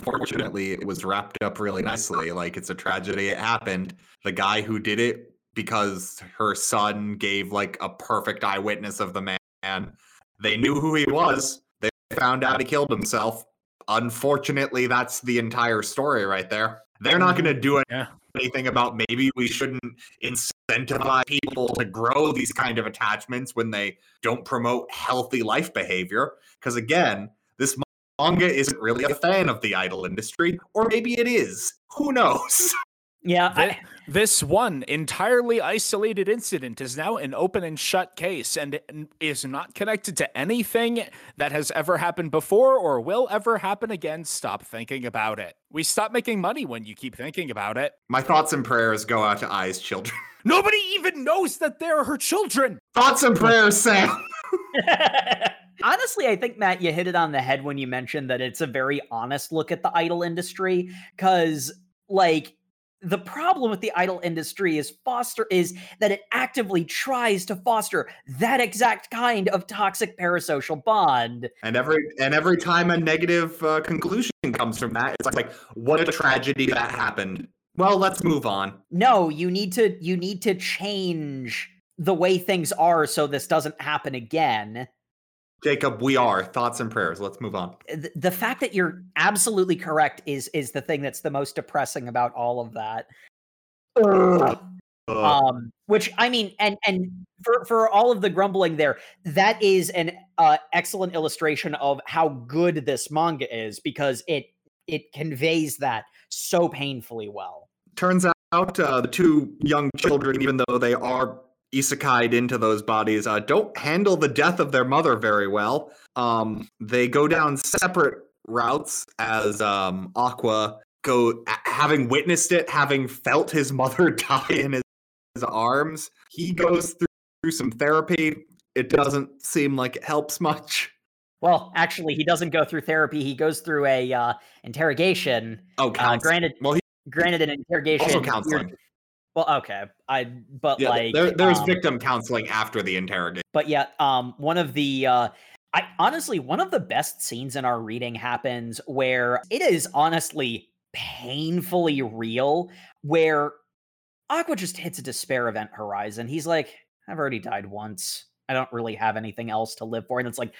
unfortunately it was wrapped up really nicely like it's a tragedy it happened. The guy who did it because her son gave like a perfect eyewitness of the man they knew who he was they found out he killed himself. Unfortunately that's the entire story right there they're not going to do mm, Yeah. anything about maybe we shouldn't incentivize people to grow these kind of attachments when they don't promote healthy life behavior because again this manga isn't really a fan of the idol industry, or maybe it is. Who knows? Yeah, I, This one entirely isolated incident is now an open and shut case and is not connected to anything that has ever happened before or will ever happen again. Stop thinking about it. We stop making money when you keep thinking about it. My thoughts and prayers go out to Ai's children. <laughs> Nobody even knows that they're her children. thoughts and prayers, Sam. <laughs> <laughs> Honestly, I think Matt, you hit it on the head when you mentioned that it's a very honest look at the idol industry. Because, like, the problem with the idol industry is foster is that it actively tries to foster that exact kind of toxic parasocial bond. And every and every time a negative uh, conclusion comes from that, it's like, what a tragedy that happened. Well, let's move on. No, you need to you need to change the way things are so this doesn't happen again. Jacob, we are thoughts and prayers. Let's move on. th- the fact that you're absolutely correct is is the thing that's the most depressing about all of that. Ugh. Um, which I mean, and and for for all of the grumbling there, that is an uh, excellent illustration of how good this manga is because it it conveys that so painfully well. turns out uh, the two young children, even though they are isekai'd into those bodies, uh, don't handle the death of their mother very well. Um, they go down separate routes as um, Aqua go, having witnessed it, having felt his mother <laughs> die in his, his arms. He goes through, through some therapy. It doesn't seem like it helps much. Well, actually, he doesn't go through therapy. He goes through a uh, interrogation. Oh, Uh, granted, well, he granted, an interrogation. also you're- counseling. Well, okay, I but Yeah, like there, there's um, victim counseling after the interrogation. but yeah um one of the uh i honestly one of the best scenes in our reading happens where it is honestly painfully real where aqua just hits a despair event horizon he's like i've already died once i don't really have anything else to live for and it's like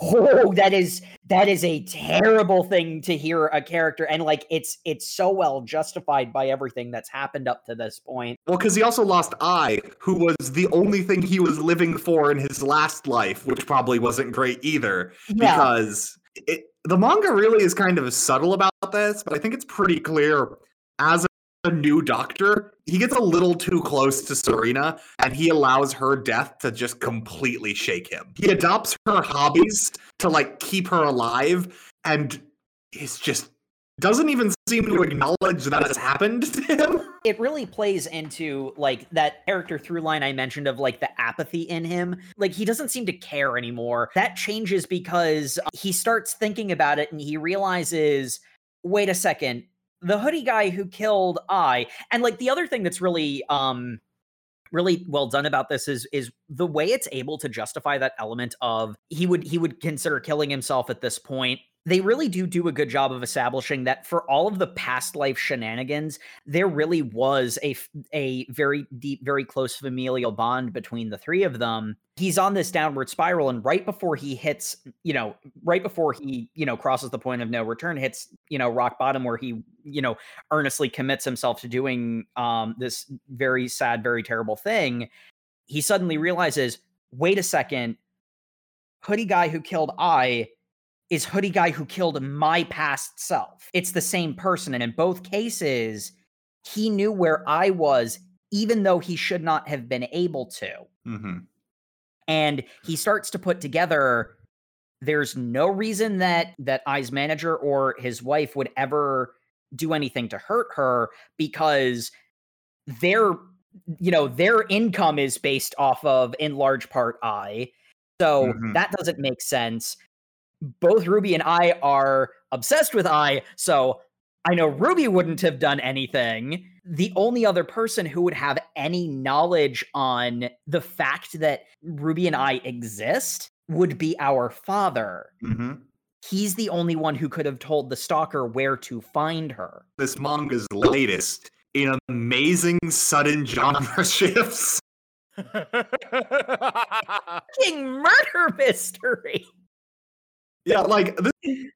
oh that is that is a terrible thing to hear a character and like it's it's so well justified by everything that's happened up to this point Well, because he also lost Ai, who was the only thing he was living for in his last life, which probably wasn't great either. yeah Because it, the manga really is kind of subtle about this, but I think it's pretty clear as a, new doctor, he gets a little too close to Serena and he allows her death to just completely shake him. He adopts her hobbies to like keep her alive and it's just doesn't even seem to acknowledge that it's happened to him. it really plays into like that character through line I mentioned of like the apathy in him. Like he doesn't seem to care anymore. That changes because he starts thinking about it and he realizes, wait a second, the hoodie guy who killed Ai, and like the other thing that's really um really well done about this is is the way it's able to justify that element of he would he would consider killing himself at this point they really do do a good job of establishing that for all of the past life shenanigans there really was a a very deep very close familial bond between the three of them. He's on this downward spiral and right before he hits you know right before he you know crosses the point of no return hits you know rock bottom where he you know earnestly commits himself to doing um this very sad very terrible thing he suddenly realizes wait a second. Hoodie guy who killed Ai is hoodie guy who killed my past self. It's the same person. And in both cases he knew where Ai was even though he should not have been able to. Mm-hmm. and he starts to put together there's no reason that that Ai's manager or his wife would ever do anything to hurt her because their you know their income is based off of in large part Ai. So Mhm. that doesn't make sense both Ruby and I are obsessed with Ai so I know Ruby wouldn't have done anything. The only other person who would have any knowledge on the fact that Ruby and I exist would be our father. Mm-hmm. He's the only one who could have told the stalker where to find her. This manga's latest in amazing sudden genre <laughs> shifts. King murder mystery. Yeah, like this,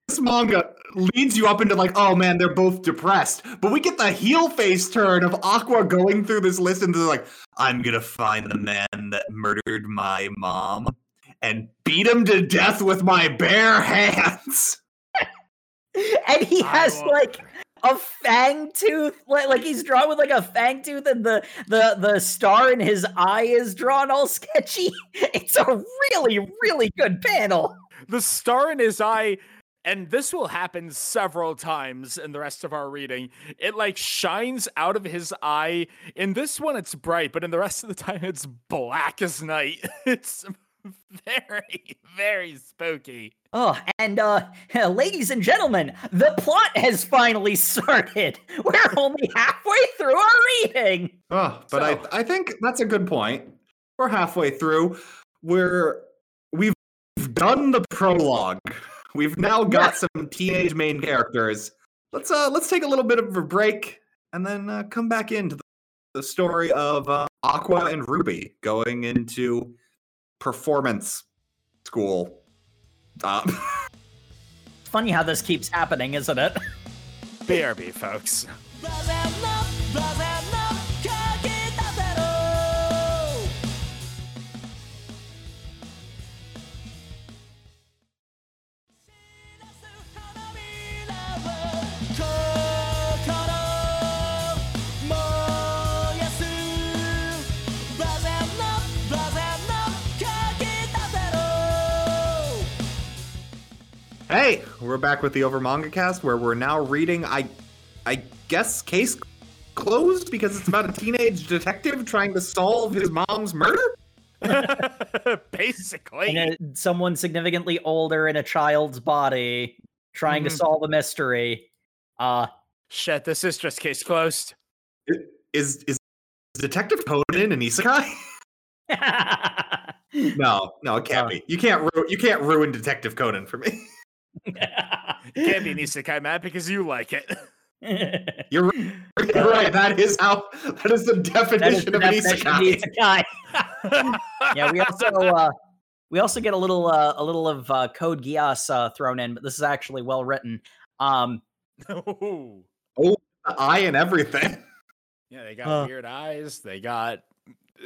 this manga leads you up into like, oh man, they're both depressed. But we get the heel face turn of Aqua going through this list and they're like, I'm gonna find the man that murdered my mom and beat him to death with my bare hands. <laughs> And he has like a fang tooth, like, like he's drawn with like a fang tooth, and the the the star in his eye is drawn all sketchy. <laughs> It's a really, really good panel. The star in his eye and this will happen several times in the rest of our reading it like shines out of his eye in this one it's bright but in the rest of the time it's black as night <laughs> it's very very spooky Oh, and uh <laughs> ladies and gentlemen, the plot has finally started. <laughs> We're only halfway through our reading. Oh, but So- I I think that's a good point. We're halfway through. We're we've done the prologue. We've now got some teenage main characters. Let's uh let's take a little bit of a break and then uh, come back into the, the story of uh, Aqua and Ruby going into performance school. Uh, <laughs> It's funny how this keeps happening, isn't it? brb folks hey, we're back with the Over Manga Cast where we're now reading I I guess case closed because it's about a teenage detective trying to solve his mom's murder? <laughs> basically a, someone significantly older in a child's body trying to Mhm. solve a mystery. Uh shit this is just case closed I- Is is Detective Conan an isekai? <laughs> <laughs> no, no, it can't Uh. be. You can't ru- you can't ruin Detective Conan for me. It can't be an isekai matt because you like it <laughs> You're, right- you're right. That is how. That is the That is definition the of an definition of isekai. <laughs> isekai. yeah, we also uh, we also get a little uh, a little of uh, Code Geass uh, thrown in, but this is actually well written. Um, Ooh. The eye and everything. Yeah, they got Uh. weird eyes. They got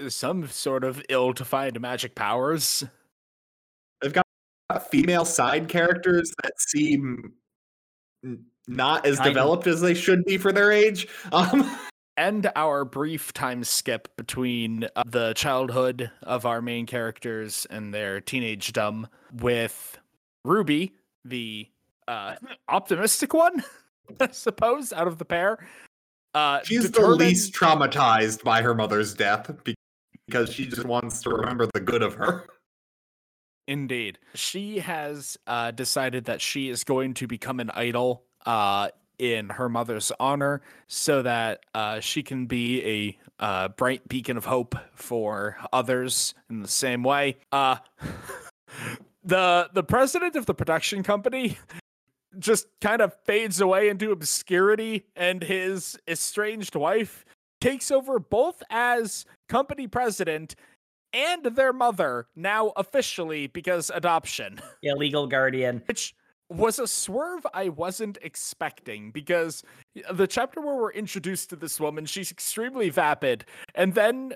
uh, some sort of ill-defined magic powers. Female side characters that seem not as Kind of. developed as they should be for their age. <laughs> Um, And our brief time skip between uh, the childhood of our main characters and their teenage dumb with Ruby, the uh, <laughs> optimistic one, <laughs> I suppose, out of the pair. Uh, she's the least traumatized by her mother's death because she just wants to remember the good of her. Indeed. She has uh, decided that she is going to become an idol uh, in her mother's honor so that uh, she can be a uh, bright beacon of hope for others in the same way. Uh, <laughs> the the president of the production company <laughs> just kind of fades away into obscurity and his estranged wife takes over both as company president and their mother now officially because adoption <laughs> Yeah, legal guardian. which was a swerve I wasn't expecting because the chapter where we're introduced to this woman, she's extremely vapid, and then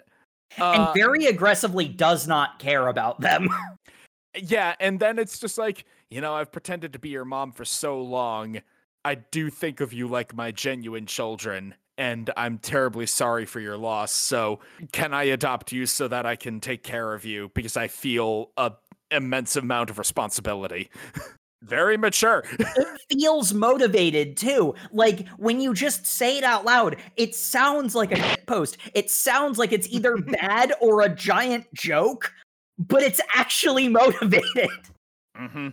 uh, and very aggressively does not care about them. <laughs> yeah, and then it's just like you know I've pretended to be your mom for so long, I do think of you like my genuine children. And I'm terribly sorry for your loss. So, can I adopt you so that I can take care of you? Because I feel a immense amount of responsibility. <laughs> Very mature. <laughs> it feels motivated too. Like when you just say it out loud, it sounds like a shit post. It sounds like it's either <laughs> bad or a giant joke, but it's actually motivated. Mm-hmm.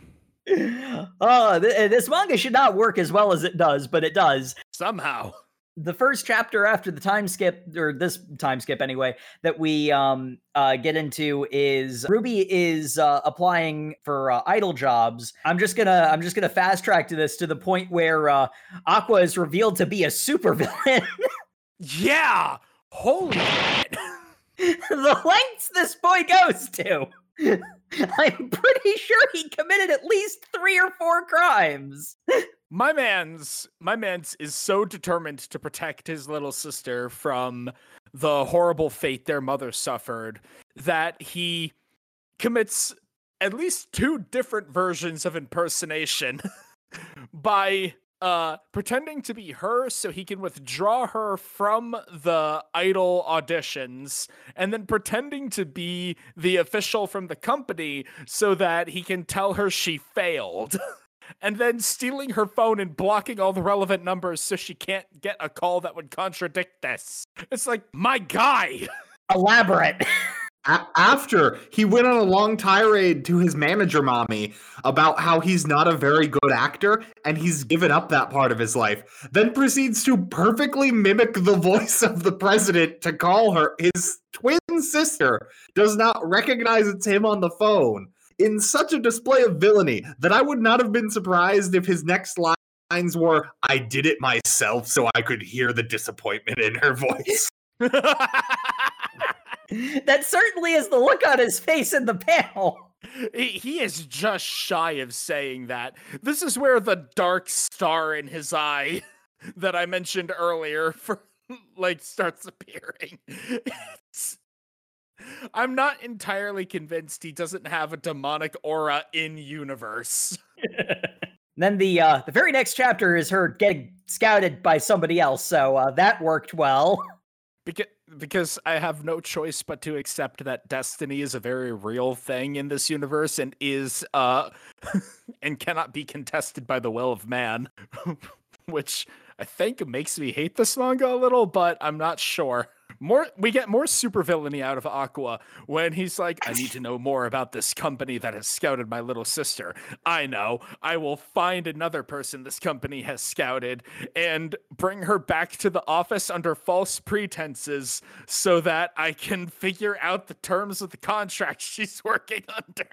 Oh, th- this manga should not work as well as it does, but it does. Somehow. The first chapter after the time skip or this time skip anyway that we um uh get into is ruby is uh applying for uh, idol jobs i'm just gonna i'm just gonna fast track to this to the point where uh aqua is revealed to be a supervillain <laughs> Yeah. Holy shit. <laughs> the lengths this boy goes to <laughs> i'm pretty sure he committed at least three or four crimes My man's my man's is so determined to protect his little sister from the horrible fate their mother suffered that he commits at least two different versions of impersonation <laughs> by uh pretending to be her so he can withdraw her from the idol auditions and then pretending to be the official from the company so that he can tell her she failed <laughs> and then stealing her phone and blocking all the relevant numbers so she can't get a call that would contradict this. It's like, my guy. <laughs> elaborate A- after he went on a long tirade to his manager mommy about how he's not a very good actor and he's given up that part of his life, then proceeds to perfectly mimic the voice of the president to call her his twin sister, does not recognize it's him on the phone. In such a display of villainy that I would not have been surprised if his next lines were, I did it myself so I could hear the disappointment in her voice. <laughs> that certainly is the look on his face in the panel he, he is just shy of saying that. This is where the dark star in his eye <laughs> that I mentioned earlier <laughs> for like starts appearing. I'm not entirely convinced he doesn't have a demonic aura in universe. <laughs> then the uh the very next chapter is her getting scouted by somebody else so uh that worked well Because because I have no choice but to accept that destiny is a very real thing in this universe and is uh <laughs> and cannot be contested by the will of man, <laughs> which I think it makes me hate this manga a little, but I'm not sure. More we get more supervillainy out of Aqua when he's like, I need to know more about this company that has scouted my little sister. I know. I will find another person this company has scouted and bring her back to the office under false pretenses so that I can figure out the terms of the contract she's <laughs> working under.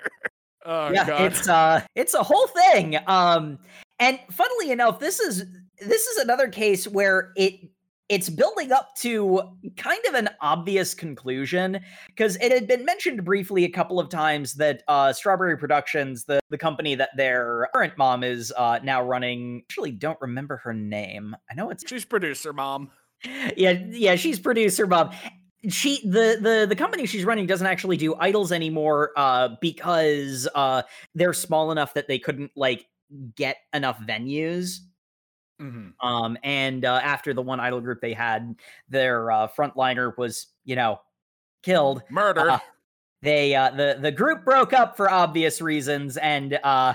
Oh yeah god. it's uh it's a whole thing um and funnily enough this is this is another case where it it's building up to kind of an obvious conclusion because it had been mentioned briefly a couple of times that uh, Strawberry Productions, the, the company that their current mom is uh, now running, actually don't remember her name. I know it's She's producer mom. yeah, yeah, she's producer mom. She the the the company she's running doesn't actually do idols anymore uh because uh they're small enough that they couldn't like get enough venues. Mm-hmm. Um and uh, after the one idol group they had, their uh frontliner was, you know, killed. Murder. Uh, They uh the the group broke up for obvious reasons and uh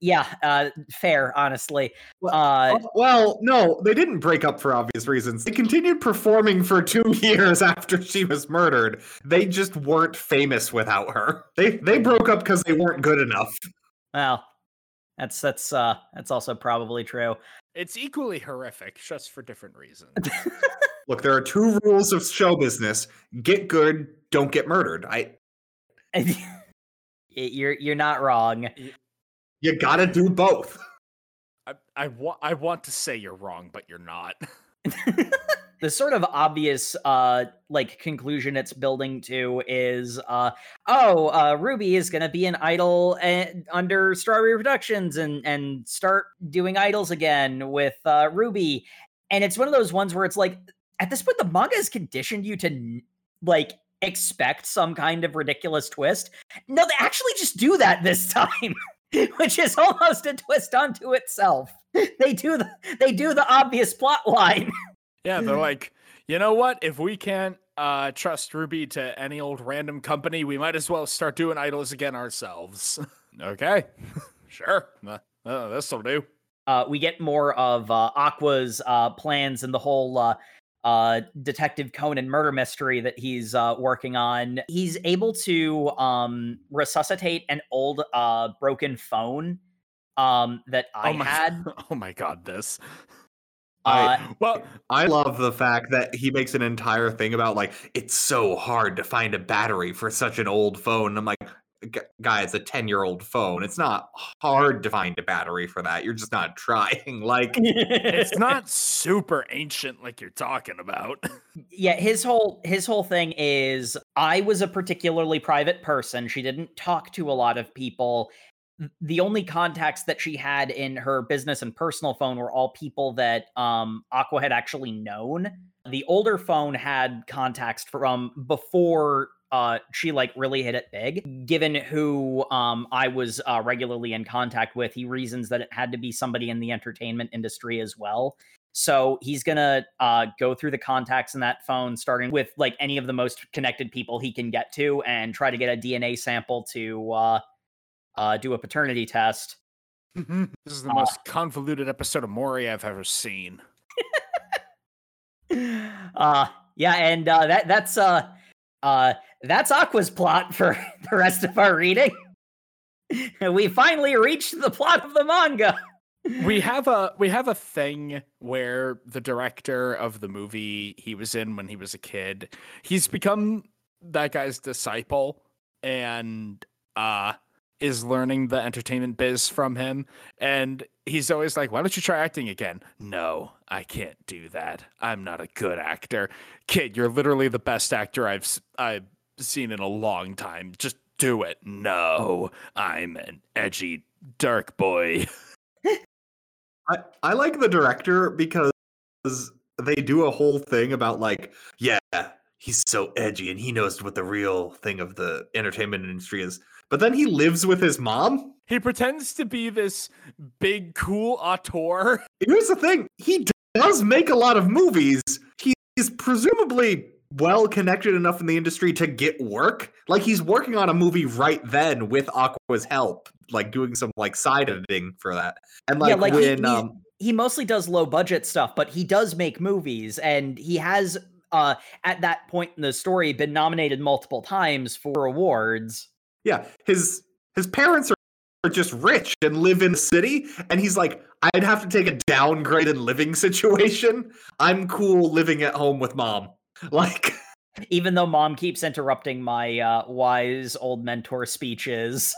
yeah, uh fair honestly. Well, Uh Oh, Well, no, they didn't break up for obvious reasons. They continued performing for two <laughs> years after she was murdered. They just weren't famous without her. They they broke up because they weren't good enough. Well, That's that's uh that's also probably true. It's equally horrific, just for different reasons. <laughs> Look, there are two rules of show business: get good, don't get murdered. I <laughs> you're you're not wrong. you got to do both. I I, wa- I want to say you're wrong, but you're not. <laughs> the sort of obvious uh like conclusion it's building to is uh oh uh ruby is gonna be an idol uh, under strawberry productions and and start doing idols again with uh ruby. And it's one of those ones where it's like at this point the manga has conditioned you to like expect some kind of ridiculous twist. No they actually just do that this <laughs> time which is almost a twist unto itself. They do the they do the obvious plot line <laughs> Yeah, they're like, you know what? If we can't uh, trust Ruby to any old random company, we might as well start doing idols again ourselves. <laughs> okay, <laughs> sure. Uh, uh, this'll do. uh, we get more of uh, Aqua's uh, plans and the whole uh, uh, Detective Conan murder mystery that he's uh, working on. He's able to um, resuscitate an old uh, broken phone um, that I oh my, had. <laughs> Oh my god, this. Uh, Well, I love the fact that he makes an entire thing about like it's so hard to find a battery for such an old phone. I'm like, "Gu- guy, it's a ten year old phone. It's not hard to find a battery for that. You're just not <laughs> trying. Like, it's <laughs> not super ancient like you're talking about. <laughs> yeah his whole his whole thing is Ai was a particularly private person she didn't talk to a lot of people Th- the only contacts that she had in her business and personal phone were all people that um aqua had actually known. The older phone had contacts from before uh she like really hit it big. Given who um Ai was uh, regularly in contact with he reasons that it had to be somebody in the entertainment industry as well. So he's gonna uh, go through the contacts in that phone, starting with like any of the most connected people he can get to, and try to get a DNA sample to uh, do a paternity test. this is the Uh, most convoluted episode of Mori I've ever seen. <laughs> uh, yeah, and uh, that that's uh, uh, that's Aqua's plot for <laughs> the rest of our reading. <laughs> we finally reached the plot of the manga. we have a we have a thing where the director of the movie he was in when he was a kid he's become that guy's disciple and uh is learning the entertainment biz from him and he's always like why don't you try acting again? No i can't do that. I'm not a good actor. Kid you're literally the best actor i've i've seen in a long time. Just do it. No i'm an edgy dark boy. <laughs> I, I like the director because they do a whole thing about like, yeah, he's so edgy and he knows what the real thing of the entertainment industry is. But then he lives with his mom. He pretends to be this big, cool auteur. <laughs> Here's the thing: he does make a lot of movies. He's presumably well connected enough in the industry to get work. Like he's working on a movie right then with Aqua's help, like doing some like side editing for that. And like, yeah, like when he- um he mostly does low budget stuff, but he does make movies, and he has uh at that point in the story been nominated multiple times for awards. Yeah, his his parents are, are just rich and live in the city, and he's like, I'd have to take a downgrade in living situation. I'm cool living at home with mom. <laughs> Like Even though mom keeps interrupting my uh, wise old mentor speeches.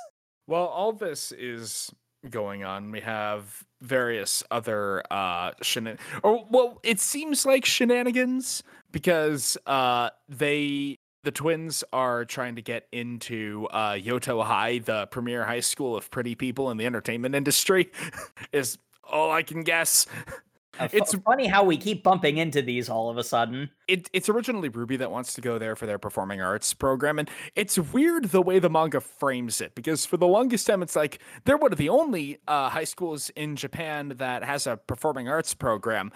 Well, all this is going on. We have various other uh shenan- or well, it seems like shenanigans because uh they the twins are trying to get into uh Yoto High, the premier high school of pretty people in the entertainment industry <laughs> is all I can guess. Uh, It's- funny how we keep bumping into these all of a sudden. it, it's originally Ruby that wants to go there for their performing arts program, and it's weird the way the manga frames it because for the longest time it's like they're one of the only uh, high schools in Japan that has a performing arts program,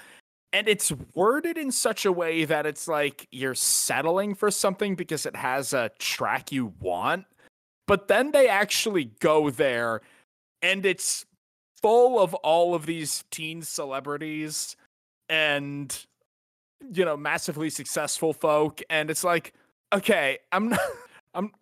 and it's worded in such a way that it's like you're settling for something because it has a track you want, but then they actually go there, and it's full of all of these teen celebrities and you know massively successful folk and it's like okay i'm not <laughs>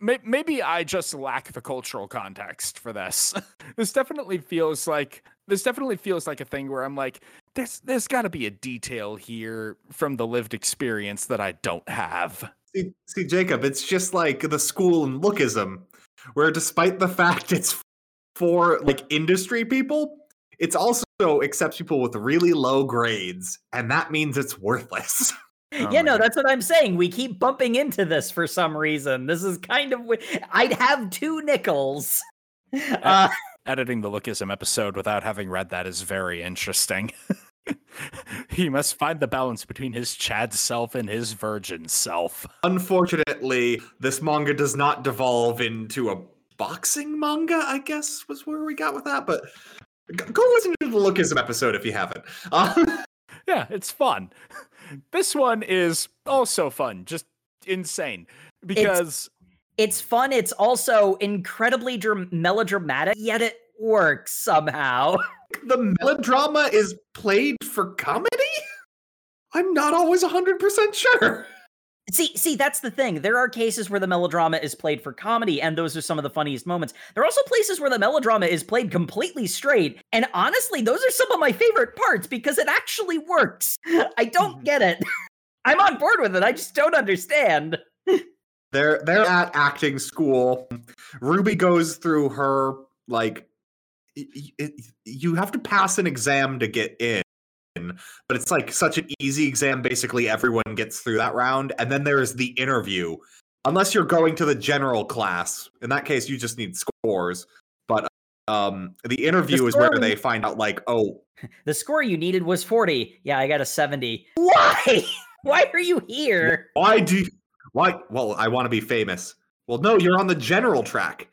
may- maybe I just lack the cultural context for this. <laughs> this definitely feels like this definitely feels like a thing where I'm like, there's there's got to be a detail here from the lived experience that I don't have. See, see, Jacob, it's just like the school and lookism, where despite the <laughs> fact it's for like industry people, it's also accepts people with really low grades, and that means it's worthless. <laughs> Oh yeah, no, my that's what I'm saying. We keep bumping into this for some reason. This is kind of. wi- I'd have two nickels. Uh, Editing the Lookism episode without having read that is very interesting. <laughs> he must find the balance between his Chad self and his virgin self. Unfortunately, this manga does not devolve into a boxing manga. I guess was where we got with that, but. Go listen to the Lookism episode if you haven't. <laughs> Um, Yeah, it's fun. This one is also fun, just insane because it's fun. It's also incredibly dram- melodramatic, yet it works somehow. <laughs> the melodrama is played for comedy? I'm not always 100% sure. See, see, that's the thing. There are cases where the melodrama is played for comedy, and those are some of the funniest moments. There are also places where the melodrama is played completely straight, and honestly, those are some of my favorite parts because it actually works. <laughs> I don't mm-hmm. get it. <laughs> I'm on board with it. I just don't understand. They're they're at acting school. Ruby goes through her like y- it, you have to pass an exam to get in. But it's like such an easy exam basically everyone gets through that round and then there's the interview. Unless you're going to the general class. In that case you just need scores. But um the interview is where they find out like oh <laughs> The score you needed was 40. Yeah, I got a 70. Why? <laughs> Why are you here? Why do you, why? Well, I want to be famous. Well, no, you're on the general track.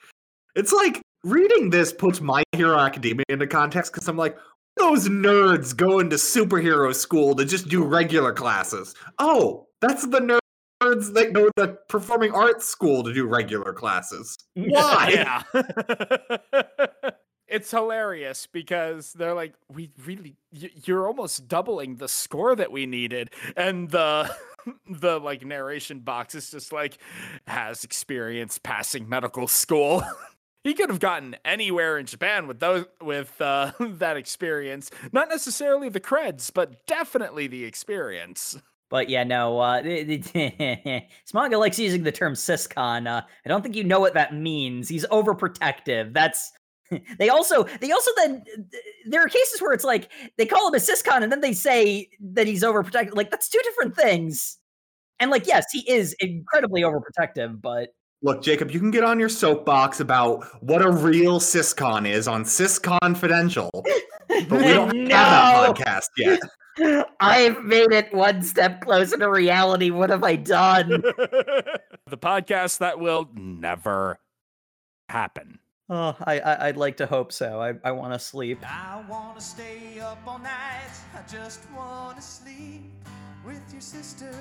It's like reading this puts My Hero Academia into context because I'm like, those nerds go into superhero school to just do regular classes. Oh, that's the nerds that go to performing arts school to do regular classes. <laughs> Why? yeah. <laughs> it's hilarious because they're like, we really, you're almost doubling the score that we needed, and the the like narration box is just like has experience passing medical school. <laughs> he could have gotten anywhere in Japan with those with uh, <laughs> that experience. Not necessarily the creds, but definitely the experience. But yeah, no, uh, <laughs> likes using the term siscon. Uh, I don't think you know what that means. He's overprotective. That's <laughs> they also they also then there are cases where it's like they call him a siscon and then they say that he's overprotective. Like that's two different things. And like, yes, he is incredibly overprotective, but Look, Jacob, you can get on your soapbox about what a real siscon is on Sysconfidential, <laughs> but we don't No! have that podcast yet. <laughs> I've made it one step closer to reality. What have I done? the podcast that will never happen. Oh, I, I I'd like to hope so. I, I want to sleep. I wanna stay up all night. I just wanna sleep with your sister.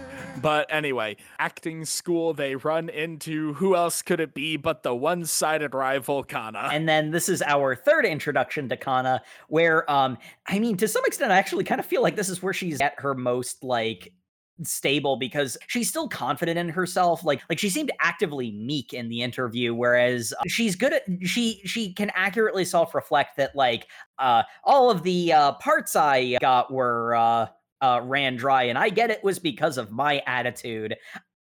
But anyway, acting school, they run into who else could it be but the one sided rival Kana? And then this is our third introduction to Kana, where um, I mean, to some extent, I actually kind of feel like this is where she's at her most like stable because she's still confident in herself like like she seemed actively meek in the interview whereas uh, she's good at she she can accurately self-reflect that like uh all of the uh parts i got were uh uh ran dry and i get it was because of my attitude.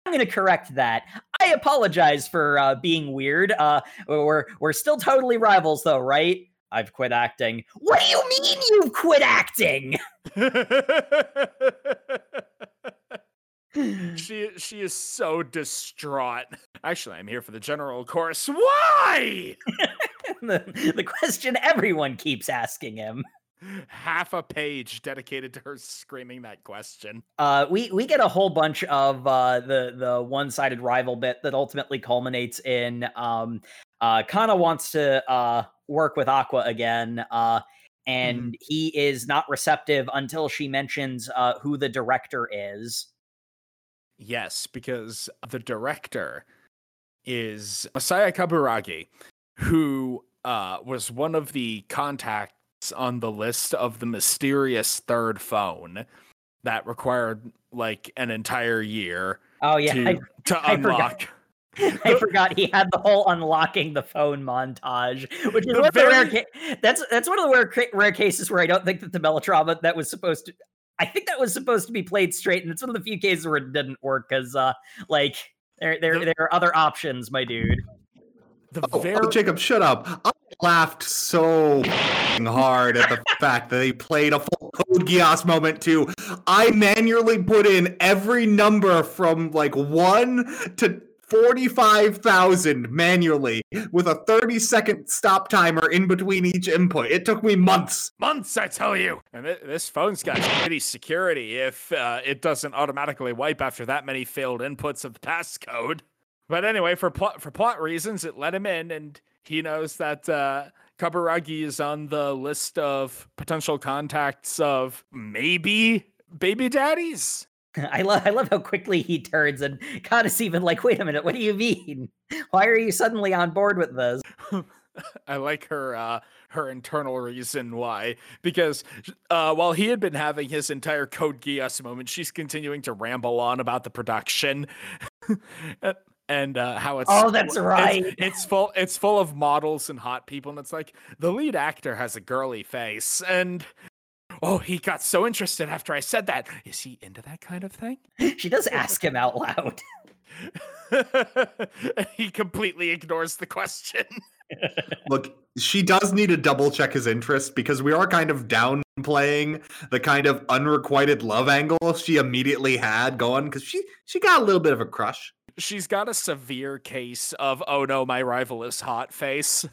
I'm gonna correct that. I apologize for uh being weird uh we're we're still totally rivals though right? I've quit acting. What do you mean you've quit acting <laughs> <laughs> she she is so distraught. Actually, I'm here for the general chorus. Why? <laughs> the, the question everyone keeps asking him. Half a page dedicated to her screaming that question. Uh, we we get a whole bunch of uh, the the one sided rival bit that ultimately culminates in um, uh, Kana wants to uh, work with Aqua again, uh, and he is not receptive until she mentions uh, who the director is. Yes, because the director is Masaya Kaburagi, who uh, was one of the contacts on the list of the mysterious third phone that required like an entire year Oh yeah, to, I, to I forgot. unlock. <laughs> I forgot he had the whole unlocking the phone montage, which is one of the rare very- ca- that's that's one of the rare rare cases where I don't think that the melodrama that was supposed to I think that was supposed to be played straight, and it's one of the few cases where it didn't work because uh like there there The- there are other options, my dude. The Oh, very oh, Jacob, shut up. I laughed so hard at the <laughs> fact that they played a full Code Geass moment too. I manually put in every number from like 1 to 45,000 manually with a 30 second stop timer in between each input. It took me months. months, I tell you. And thi- this phone's got shitty security if uh, it doesn't automatically wipe after that many failed inputs of the passcode. But anyway, for plot for plot reasons, it let him in, and he knows that uh, Kaburagi is on the list of potential contacts of maybe baby daddies. <laughs> I love I love how quickly he turns and Kana's even like, wait a minute, what do you mean? <laughs> Why are you suddenly on board with this? <laughs> I like her uh her internal reason why because uh while he had been having his entire code Geass moment she's continuing to ramble on about the production and uh how it's Oh, that's it's- right. it's, full it's full of models and hot people and it's like the lead actor has a girly face and oh he got so interested after I said that is he into that kind of thing <laughs> She does ask him out loud. <laughs> <laughs> he completely ignores the question Look, she does need to double check his interest because we are kind of downplaying the kind of unrequited love angle she immediately had going because she she got a little bit of a crush. she's got a severe case of oh no my rival is hot face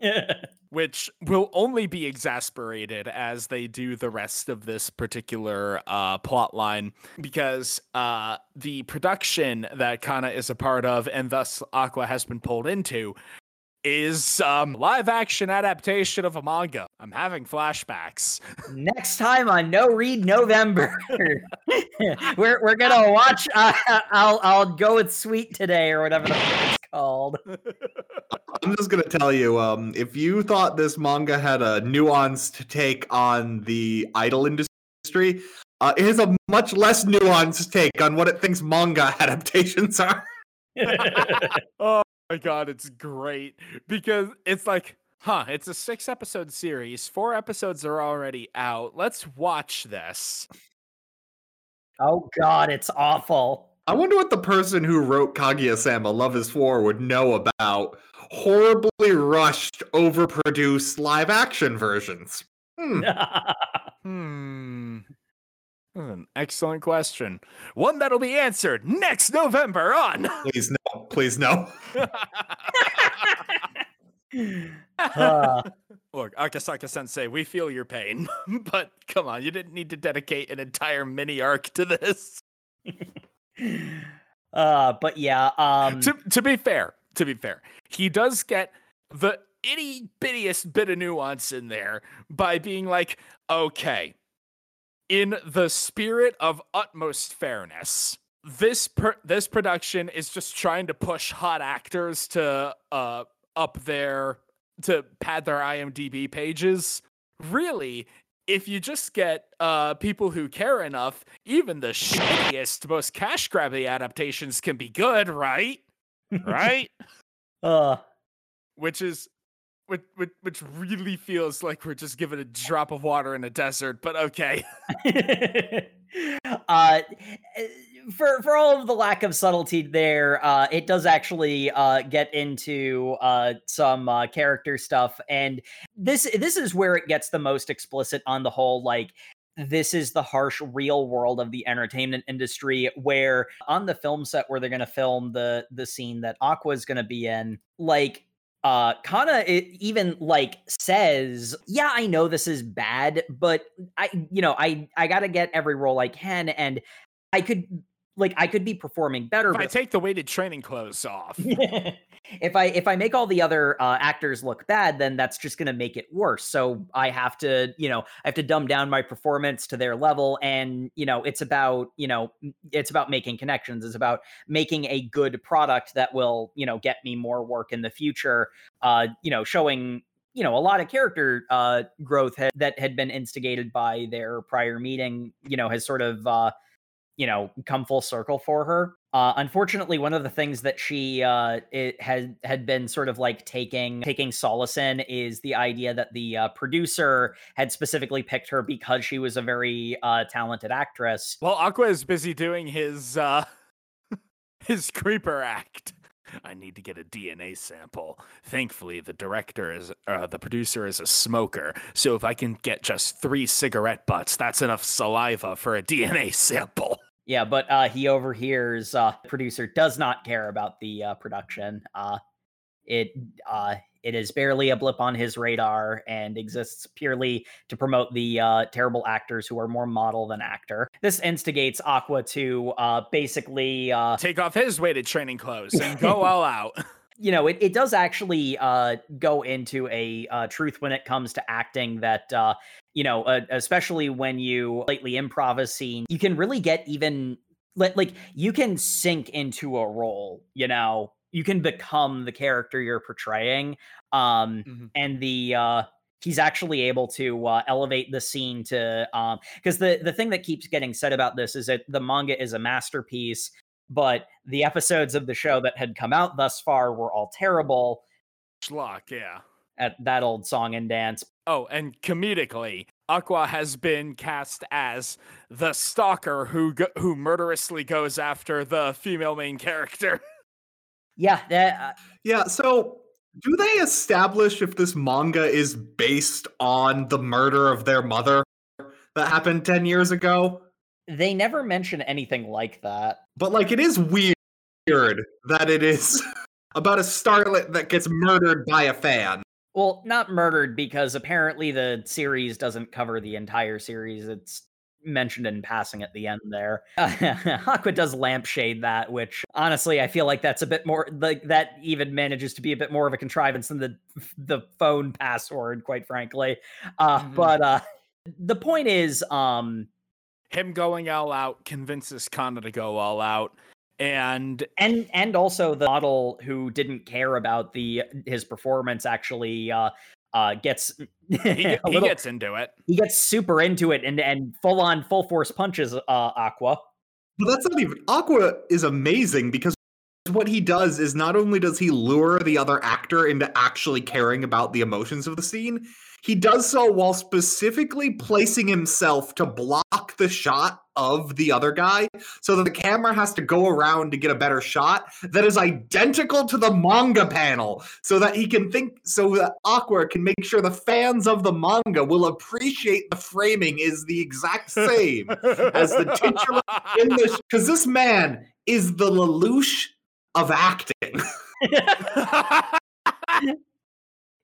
<laughs> which will only be exasperated as they do the rest of this particular uh, plot line because uh, the production that kana is a part of and thus aqua has been pulled into is um, live action adaptation of a manga i'm having flashbacks <laughs> Next time on No Read November, <laughs> we're we're gonna watch. Uh, I'll I'll go with Sweet today or whatever the fuck it's called. <laughs> I'm just gonna tell you, um, if you thought this manga had a nuanced take on the idol industry, uh, it has a much less nuanced take on what it thinks manga <laughs> adaptations are. <laughs> oh my god, it's great because it's like, huh, it's a six episode series. Four episodes are already out. Let's watch this. oh God, it's awful. I wonder what the person who wrote Kaguya-sama Love is War would know about horribly rushed, overproduced live action versions. Hmm. <laughs> Hmm. An excellent question. One that'll be answered next November on. <laughs> Please no, please no. Uh, <laughs> Look, Akasaka Sensei, we feel your pain, but come on, you didn't need to dedicate an entire mini arc to this. Uh, but yeah, um, to to be fair, to be fair, he does get the itty bittiest bit of nuance in there by being like, okay, in the spirit of utmost fairness, this per- this production is just trying to push hot actors to uh up their to pad their IMDb pages. Really, if you just get uh people who care enough, even the shittiest, most cash grabby adaptations can be good, right? <laughs> Right? uh, which is which, which which really feels like we're just given a drop of water in a desert, but okay. <laughs> uh, for for all of the lack of subtlety there, uh, it does actually uh, get into uh, some uh, character stuff, and this this is where it gets the most explicit on the whole like. This is the harsh real world of the entertainment industry where on the film set where they're going to film the the scene that Aqua is going to be in, like uh kana it even like says yeah i know this is bad but i you know i i gotta get every role i can and i could like i could be performing better If I take the weighted training clothes off. <laughs> if i if i make all the other uh, actors look bad then that's just going to make it worse so i have to you know i have to dumb down my performance to their level and you know it's about you know it's about making connections it's about making a good product that will you know get me more work in the future uh you know showing you know a lot of character uh growth had, that had been instigated by their prior meeting you know has sort of uh you know come full circle for her Uh, unfortunately, one of the things that she uh, it had had been sort of like taking taking solace in is the idea that the uh, producer had specifically picked her because she was a very uh, talented actress. Well, Aqua is busy doing his uh <laughs> his creeper act. I need to get a DNA sample. Thankfully, the director is uh, the producer is a smoker, so if I can get just three cigarette butts, that's enough saliva for a DNA sample. Yeah, but uh, he overhears uh, the producer does not care about the uh, production. Uh, it uh, it is barely a blip on his radar and exists purely to promote the uh, terrible actors who are more model than actor. This instigates Aqua to uh, basically uh, Take off his weighted training clothes and go <laughs> all out. <laughs> you know, it, it does actually uh, go into a uh, truth when it comes to acting that, uh, you know, uh, especially when you lately improv a scene, you can really get even like you can sink into a role, you know, you can become the character you're portraying. Um, Mhm. and the, uh, he's actually able to uh, elevate the scene to um because the the thing that keeps getting said about this is that the manga is a masterpiece but the episodes of the show that had come out thus far were all terrible Schlock, yeah. at that old song and dance. Oh, and comedically, Aqua has been cast as the stalker who go- who murderously goes after the female main character. <laughs> Yeah, that uh, Yeah, so do they establish if this manga is based on the murder of their mother that happened 10 years ago? They never mention anything like that. But like it is weird that it is <laughs> about a starlet that gets murdered by a fan. Well, not murdered because apparently the series doesn't cover the entire series. It's mentioned in passing at the end there. <laughs> Aqua does lampshade that, which honestly I feel like that's a bit more like that even manages to be a bit more of a contrivance than the the phone password, quite frankly. Uh, Mhm. But uh, the point is, um, Him going all out convinces Kana to go all out, and and and also the model who didn't care about the his performance actually uh uh gets <laughs> he, he little- gets into it. he gets super into it and and full on full force punches uh aqua But that's not even Aqua is amazing because what he does is not only does he lure the other actor into actually caring about the emotions of the scene, he does so while specifically placing himself to block the shot of the other guy so that the camera has to go around to get a better shot that is identical to the manga panel so that he can think so that Aqua can make sure the fans of the manga will appreciate the framing is the exact same <laughs> as the titular in this because this man is the Lelouch of acting. <laughs>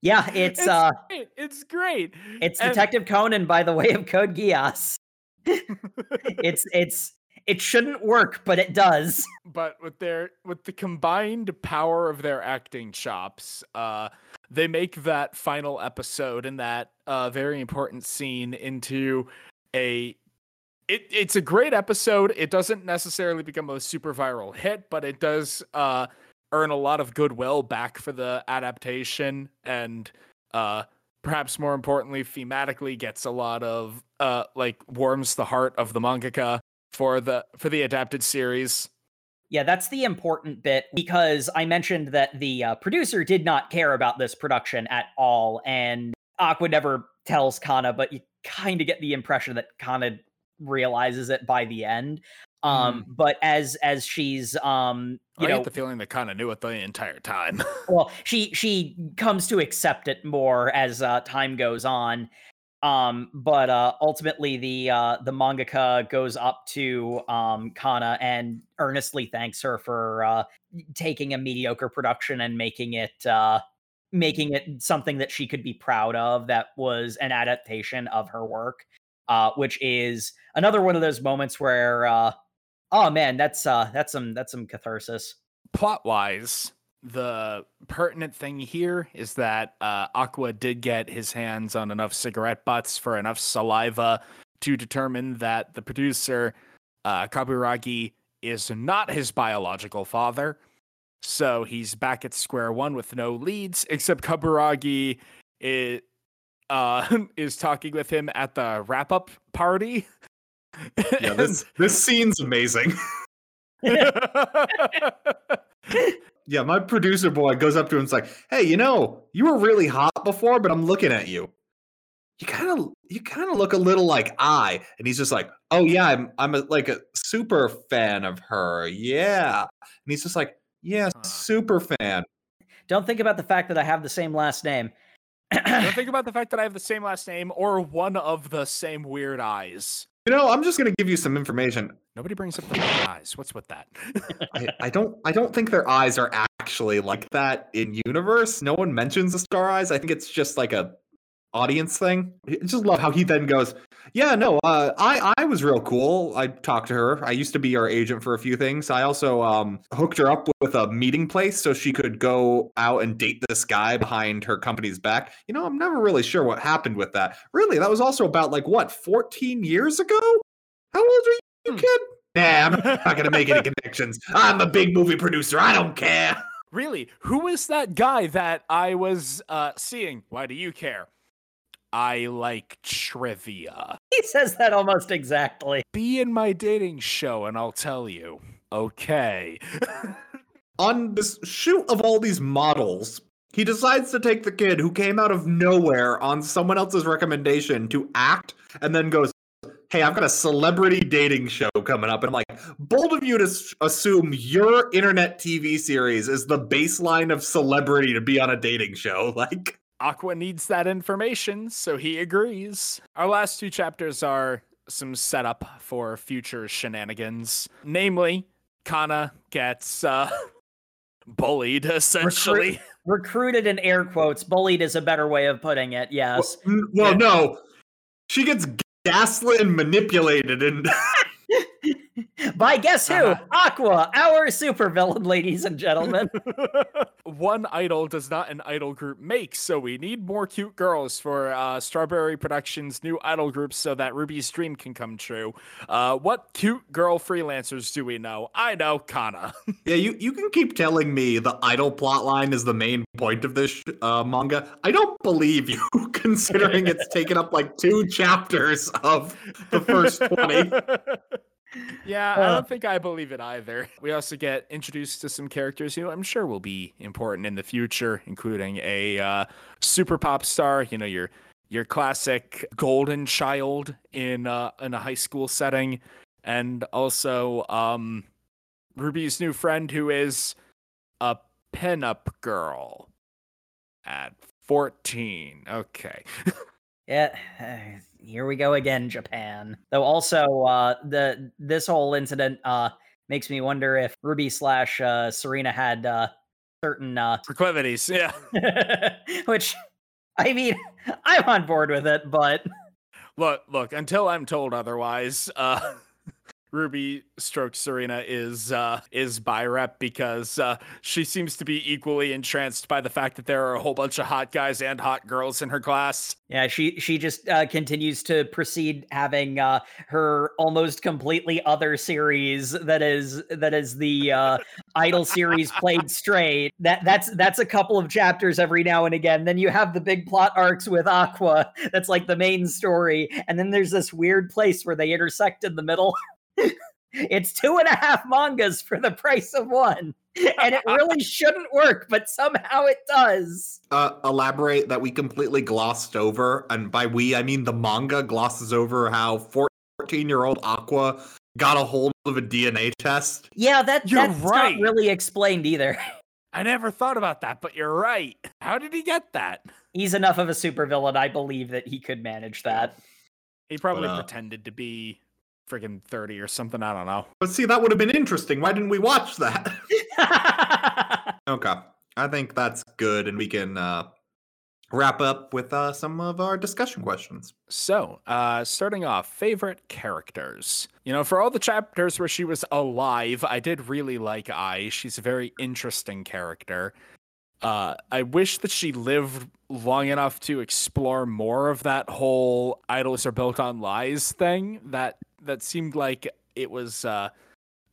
yeah it's, It's uh great. It's great. it's and- detective conan by the way of code geass <laughs> it's it's it shouldn't work but it does <laughs> but with their with the combined power of their acting chops uh they make that final episode and that uh very important scene into a it, it's a great episode it doesn't necessarily become a super viral hit but it does uh earn a lot of goodwill back for the adaptation and uh perhaps more importantly thematically gets a lot of uh like warms the heart of the mangaka for the for the adapted series Yeah, that's the important bit because I mentioned that the uh, producer did not care about this production at all, and Aqua never tells Kana, but you kind of get the impression that Kana realizes it by the end. Um, but as as she's um, you I know, get the feeling they kind of knew it the entire time. <laughs> well, she she comes to accept it more as uh, time goes on. Um, but uh, ultimately, the uh, the mangaka goes up to um, Kana and earnestly thanks her for uh, taking a mediocre production and making it uh, making it something that she could be proud of. That was an adaptation of her work, uh, which is another one of those moments where, uh, oh man, that's uh, that's some that's some catharsis. Plot wise, the pertinent thing here is that uh, Aqua did get his hands on enough cigarette butts for enough saliva to determine that the producer, uh, Kaburagi, is not his biological father. So he's back at square one with no leads, except Kaburagi is, uh, <laughs> is talking with him at the wrap up party. Yeah, <laughs> this this scene's amazing. <laughs> Yeah, my producer boy goes up to him and is like, "Hey, you know, you were really hot before, but I'm looking at you. You kind of, you kind of look a little like I." And he's just like, "Oh yeah, I'm, I'm a, like a super fan of her. Yeah." And he's just like, "Yeah, Huh. super fan." Don't think about the fact that I have the same last name. Don't think about the fact that I have the same last name or one of the same weird eyes. You know, I'm just gonna give you some information. Nobody brings up the eyes. What's with that? <laughs> I, I don't, I don't think their eyes are actually like that in universe. No one mentions the star eyes. I think it's just like a audience thing. I just love how he then goes, "Yeah, no, uh, I I was real cool. I talked to her. I used to be her agent for a few things. I also um hooked her up with a meeting place so she could go out and date this guy behind her company's back. You know, I'm never really sure what happened with that. Really, that was also about like what 14 years ago. How old are you, Hmm. kid? Nah, I'm not gonna make any <laughs> connections. I'm a big movie producer. I don't care." Really? Who is that guy that I was uh, seeing? Why do you care? I like trivia. He says that almost exactly. Be in my dating show and I'll tell you. Okay. <laughs> on this shoot of all these models, he decides to take the kid who came out of nowhere on someone else's recommendation to act and then goes, Hey, I've got a celebrity dating show coming up. And I'm like, bold of you to assume your internet TV series is the baseline of celebrity to be on a dating show. <laughs> Like, Aqua needs that information, so he agrees. Our last two chapters are some setup for future shenanigans. Namely, Kana gets uh, <laughs> bullied, essentially. Recruited in air quotes. Bullied is a better way of putting it. Yes. well, well no, she gets gaslit and manipulated. And <laughs> <laughs> By guess who? Uh-huh. Aqua, our supervillain, ladies and gentlemen. <laughs> <laughs> One idol does not an idol group make, so we need more cute girls for uh, Strawberry Productions' new idol group so that Ruby's dream can come true. Uh, what cute girl freelancers do we know? I know Kana. <laughs> Yeah, you, you can keep telling me the idol plotline is the main point of this uh, manga. I don't believe you, considering it's taken up like two chapters of the first 20. Yeah, I Uh. don't think I believe it either. We also get introduced to some characters who I'm sure will be important in the future, including a uh, super pop star. You know, your your classic golden child in uh, in a high school setting, and also um, Ruby's new friend who is a pinup girl at 14. Okay. <laughs> Yeah, uh, here we go again, Japan. Though also, uh, the this whole incident uh makes me wonder if Ruby slash uh, Sarina had uh, certain uh, Proclivities. Yeah. <laughs> which, I mean, <laughs> I'm on board with it, but Look, look, until I'm told otherwise, uh <laughs> Ruby stroke Sarina is uh is bi rep because uh she seems to be equally entranced by the fact that there are a whole bunch of hot guys and hot girls in her class. yeah, she she just uh, continues to proceed having uh, her almost completely other series that is that is the uh, idol series played straight. That that's that's a couple of chapters every now and again. Then you have the big plot arcs with Aqua. That's like the main story, and then there's this weird place where they intersect in the middle. <laughs> <laughs> it's two and a half mangas for the price of one, and it really <laughs> shouldn't work, but somehow it does. Uh, elaborate that we completely glossed over, and by we, I mean the manga glosses over how 14 year old Aqua got a hold of a DNA test. Yeah, that You're that's right. not really explained either. I never thought about that, but you're right. How did he get that? He's enough of a supervillain, I believe, that he could manage that. He probably uh, pretended to be friggin' 30 or something. I don't know. But see, that would have been interesting. Why didn't we watch that? <laughs> okay. I think that's good, and we can uh, wrap up with uh, some of our discussion questions. So, uh, starting off, favorite characters. You know, for all the chapters where she was alive, I did really like Ai. She's a very interesting character. Uh, I wish that she lived long enough to explore more of that whole idols are built on lies thing. That that seemed like it was uh,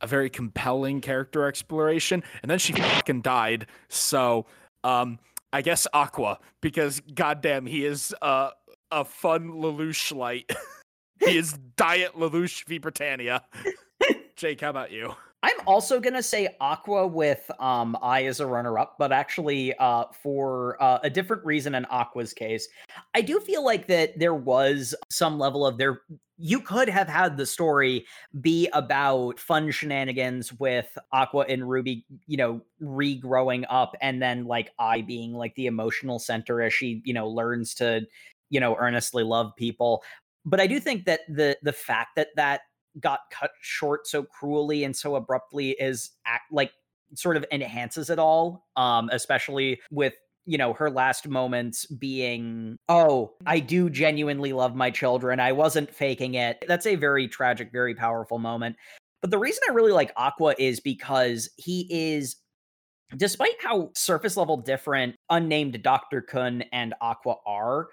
a very compelling character exploration. And then she fucking died. So, um, I guess Aqua, because goddamn, he is uh, a fun Lelouch light. <laughs> he is Diet Lelouch vi Britannia. <laughs> Jake, how about you? I'm also gonna say Aqua with um Ai as a runner-up, but actually uh for uh, a different reason in Aqua's case. I do feel like that there was some level of there you could have had the story be about fun shenanigans with Aqua and Ruby, you know, regrowing up and then like Ai being like the emotional center as she, you know, learns to, you know, earnestly love people. But I do think that the the fact that that got cut short so cruelly and so abruptly is act like sort of enhances it all um especially with you know her last moments being oh i do genuinely love my children. I wasn't faking it. That's a very tragic very powerful moment. But the reason i really like aqua is because he is despite how surface level different unnamed dr kun and aqua are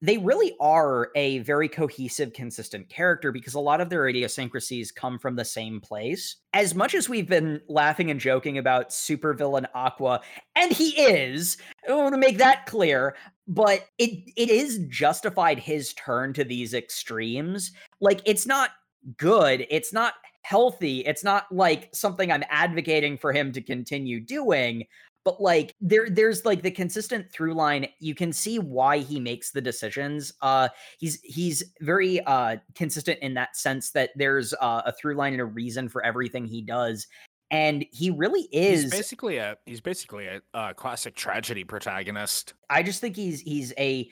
they really are a very cohesive, consistent character because a lot of their idiosyncrasies come from the same place. As much as we've been laughing and joking about supervillain Aqua, and he is, I want to make that clear, but it it is justified his turn to these extremes. Like it's not good, it's not healthy, it's not like something I'm advocating for him to continue doing, but like there there's like the consistent through line you can see why he makes the decisions uh he's he's very uh consistent in that sense that there's uh, a through line and a reason for everything he does and he really is He's basically a he's basically a, a classic tragedy protagonist. I just think he's he's a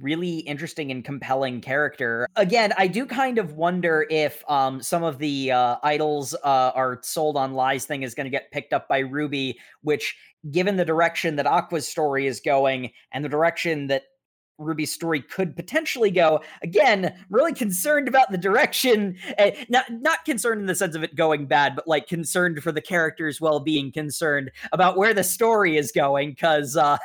really interesting and compelling character. Again, I do kind of wonder if um some of the uh idols uh are sold on lies thing is going to get picked up by Ruby, which given the direction that Aqua's story is going and the direction that Ruby's story could potentially go. Again, really concerned about the direction. Uh, not not concerned in the sense of it going bad, but like concerned for the character's well-being, concerned about where the story is going, because uh,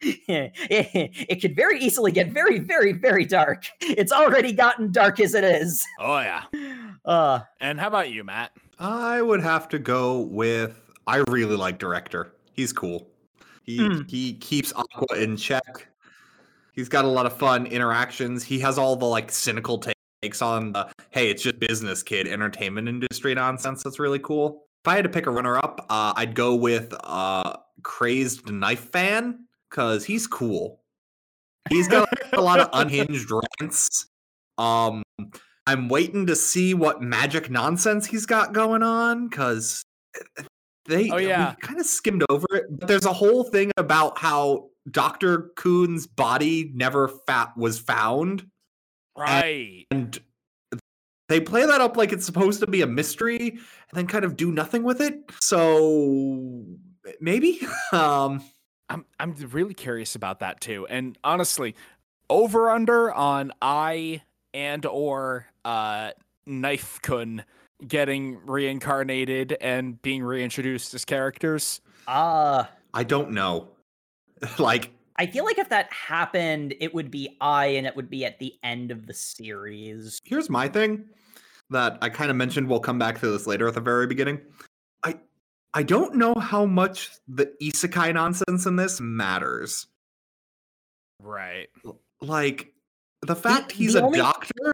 it, <laughs> it could very easily get very, very, very dark. It's already gotten dark as it is. Oh yeah. <laughs> Uh, And how about you, Matt? I would have to go with. I really like director. He's cool. He Hmm. he keeps Aqua in check. He's got a lot of fun interactions. He has all the like cynical takes on the hey, it's just business kid entertainment industry nonsense. That's really cool. If I had to pick a runner up, uh, I'd go with uh, crazed knife fan because he's cool. He's got a lot of unhinged rants. Um, I'm waiting to see what magic nonsense he's got going on because they Oh, yeah. kind of skimmed over it. But there's a whole thing about how Dr. Kun's body never fat was found, Right. and they play that up like it's supposed to be a mystery, and then kind of do nothing with it. So maybe, <laughs> um, I'm I'm really curious about that too. And honestly, over under on Ai and or uh Knife Kun getting reincarnated and being reintroduced as characters. uh, I don't know. <laughs> like I feel like if that happened, it would be Ai, and it would be at the end of the series. here's my thing that I kind of mentioned. We'll come back to this later at the very beginning. I I don't know how much the isekai nonsense in this matters. Right. Like the fact he's the a only- doctor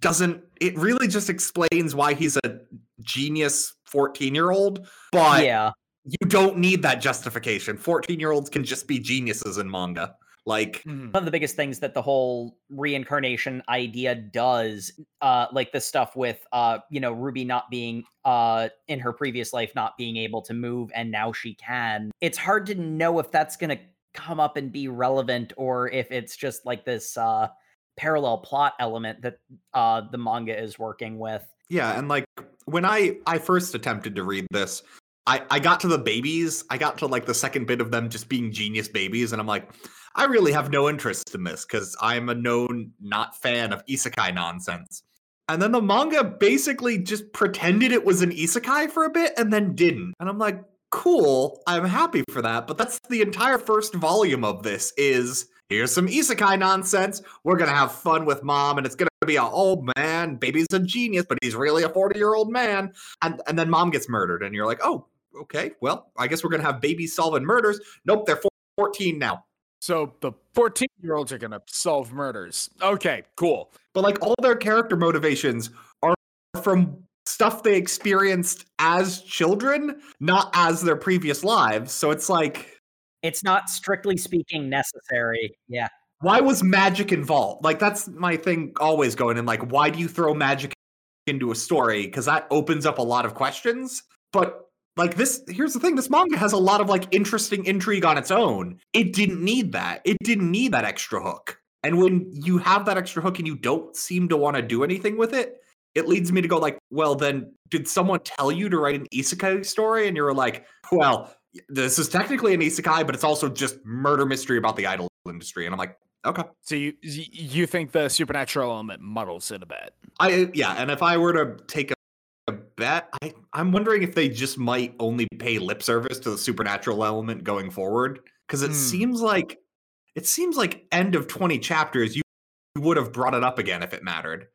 doesn't it really just explains why he's a genius 14 year old but yeah. You don't need that justification. 14 year olds can just be geniuses in manga. Like Mhm. one of the biggest things that the whole reincarnation idea does uh like the stuff with uh you know ruby not being uh in her previous life not being able to move and now she can it's hard to know if that's going to come up and be relevant or if it's just like this uh parallel plot element that uh the manga is working with. Yeah, and like when I I first attempted to read this, I I got to the babies. I got to like the second bit of them just being genius babies, and I'm like, I really have no interest in this because I'm a known not fan of isekai nonsense. And then the manga basically just pretended it was an isekai for a bit and then didn't. And I'm like, cool, I'm happy for that. But that's the entire first volume of this is here's some isekai nonsense. We're gonna have fun with mom, and it's gonna be a old man, baby's a genius, but he's really a 40 year old man. And and then mom gets murdered, and you're like, oh, okay, well, I guess we're gonna have babies solving murders. Nope, they're 14 now. So the 14 year olds are gonna solve murders. Okay, cool. But like all their character motivations are from stuff they experienced as children, not as their previous lives. So it's like, It's not strictly speaking necessary. Yeah. why was magic involved? Like that's my thing always going in. Like, why do you throw magic into a story? Because that opens up a lot of questions. But like this, here's the thing: this manga has a lot of like interesting intrigue on its own. It didn't need that. It didn't need that extra hook. And when you have that extra hook and you don't seem to want to do anything with it, it leads me to go like, well, then did someone tell you to write an isekai story? And you're like, well, this is technically an isekai, but it's also just murder mystery about the idol industry. And I'm like, okay. So you you think the supernatural element muddles it a bit? I yeah, and if I were to take bet, I I'm wondering if they just might only pay lip service to the supernatural element going forward because it Hmm. seems like it seems like end of 20 chapters you would have brought it up again if it mattered.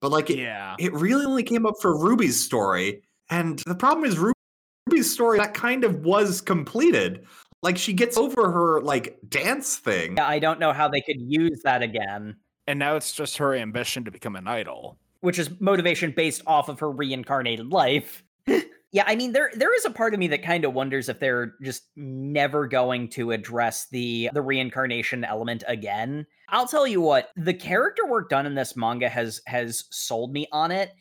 But like it, Yeah. it really only came up for Ruby's story, and the problem is Ruby's story that kind of was completed. Like she gets over her like dance thing. Yeah, I don't know how they could use that again, And now it's just her ambition to become an idol. Which is motivation based off of her reincarnated life. <laughs> yeah, I mean there there is a part of me that kind of wonders if they're just never going to address the the reincarnation element again. I'll tell you what, the character work done in this manga has has sold me on it.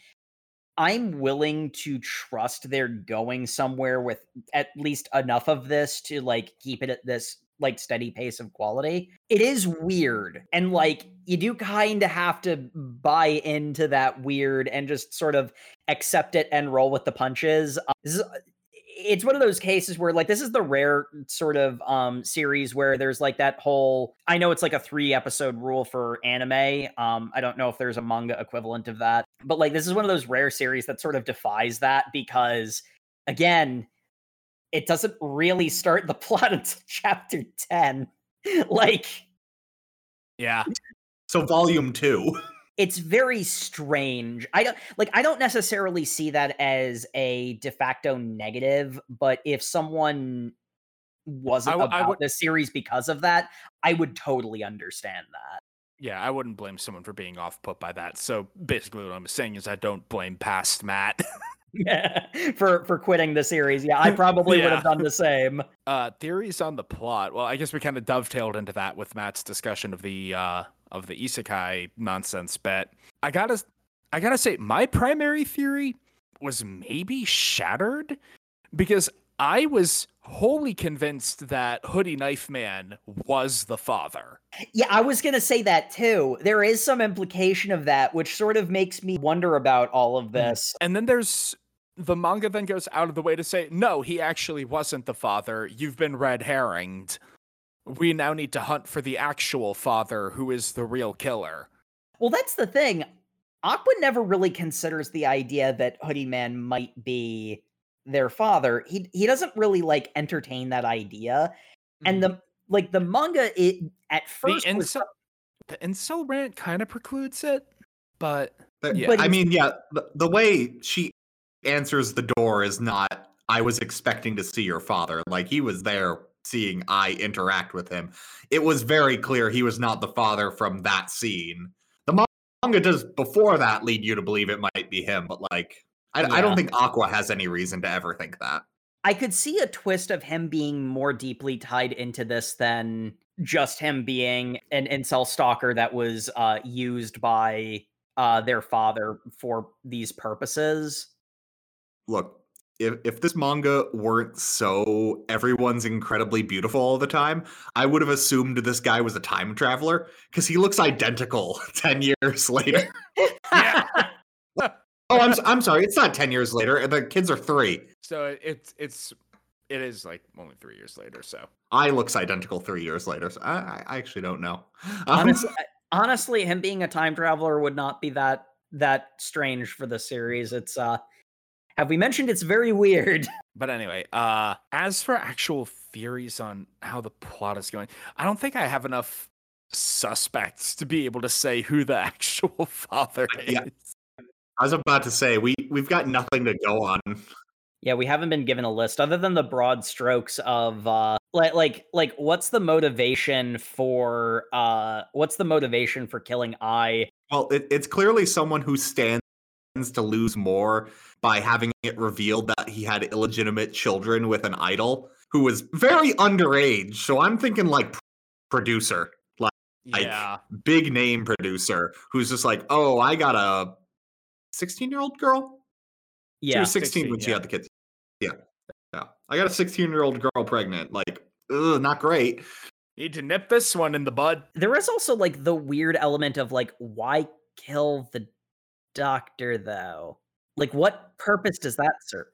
I'm willing to trust they're going somewhere with at least enough of this to like keep it at this like steady pace of quality. It is weird and like you do kind of have to buy into that weird and just sort of accept it and roll with the punches. Uh, this is it's one of those cases where like this is the rare sort of um series where there's like that whole I know it's like a 3 episode rule for anime. Um I don't know if there's a manga equivalent of that. But like this is one of those rare series that sort of defies that because again, it doesn't really start the <laughs> plot until chapter 10. like Yeah. So volume two. <laughs> it's very strange. I don't like I don't necessarily see that as a de facto negative, but if someone wasn't w- I about would- the series because of that, I would totally understand that. Yeah, I wouldn't blame someone for being off put by that. So basically what I'm saying is I don't blame past Matt. <laughs> <laughs> for for quitting the series. Yeah, I <laughs> probably would have done the same. <laughs> Uh theories on the plot. Well, I guess we kind of dovetailed into that with Matt's discussion of the uh of the isekai nonsense bet. I got to I got to say my primary theory was maybe shattered because I was wholly convinced that Hoodie Knife Man was the father. Yeah, I was going to say that too. There is some implication of that which sort of makes me wonder about all of mm. this. And then there's the manga then goes out of the way to say, no, he actually wasn't the father. You've been red herringed. We now need to hunt for the actual father who is the real killer. Well, that's the thing. Aqua never really considers the idea that Hoodie Man might be their father. He he doesn't really like entertain that idea. And mm-hmm. the like the manga it at the first was incel, the incel rant kind of precludes it, but But, Yeah. But I mean, yeah, the, the way she answers the door is not, I was expecting to see your father. Like, he was there seeing Ai interact with him. It was very clear he was not the father from that scene. The manga does, before that, lead you to believe it might be him, but like, I, I don't think Aqua has any reason to ever think that. I could see a twist of him being more deeply tied into this than just him being an incel stalker that was uh, used by uh, their father for these purposes. Look, if, if this manga weren't so everyone's incredibly beautiful all the time, I would have assumed this guy was a time traveler because he looks identical <laughs> 10 years later. <laughs> yeah. Oh, I'm, s- I'm sorry. It's not 10 years later. The kids are three. so it's it's it is like only three years later. So I looks identical three years later. So I, I- I actually don't know. <laughs> Um, honestly, honestly, him being a time traveler would not be that that strange for the series. It's uh have we mentioned it's very weird? <laughs> But anyway, uh as for actual theories on how the plot is going, I don't think I have enough suspects to be able to say who the <laughs> actual father is. Yeah. I was about to say we we've got nothing to go on. Yeah, we haven't been given a list other than the broad strokes of uh like like like what's the motivation for uh what's the motivation for killing Ai? Well, it, it's clearly someone who stands to lose more by having it revealed that he had illegitimate children with an idol who was very underage. So I'm thinking like producer, like yeah. big name producer, who's just like, oh, I got a 16 year old girl. Yeah, she was 16, 16, when she had the kids. Yeah, yeah. I got a 16 year old girl pregnant. Like, ugh, not great. Need to nip this one in the bud. There is also like the weird element of like, why kill the doctor though? Like, what purpose does that serve?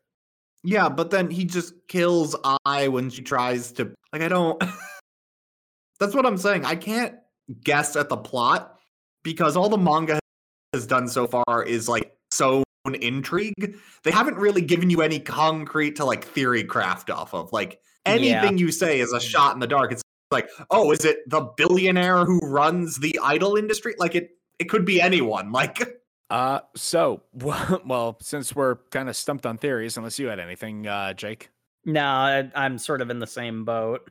Yeah, but then he just kills Ai when she tries to like I don't <laughs> That's what I'm saying. I can't guess at the plot because all the manga has done so far is like sown intrigue. They haven't really given you any concrete to like theory craft off of. Like anything you say is a shot in the dark. It's like, "Oh, is it the billionaire who runs the idol industry?" Like it it could be anyone. Like <laughs> Uh, so <laughs> well, well, since we're kind of stumped on theories, unless you had anything, uh, Jake. No, I, I'm sort of in the same boat.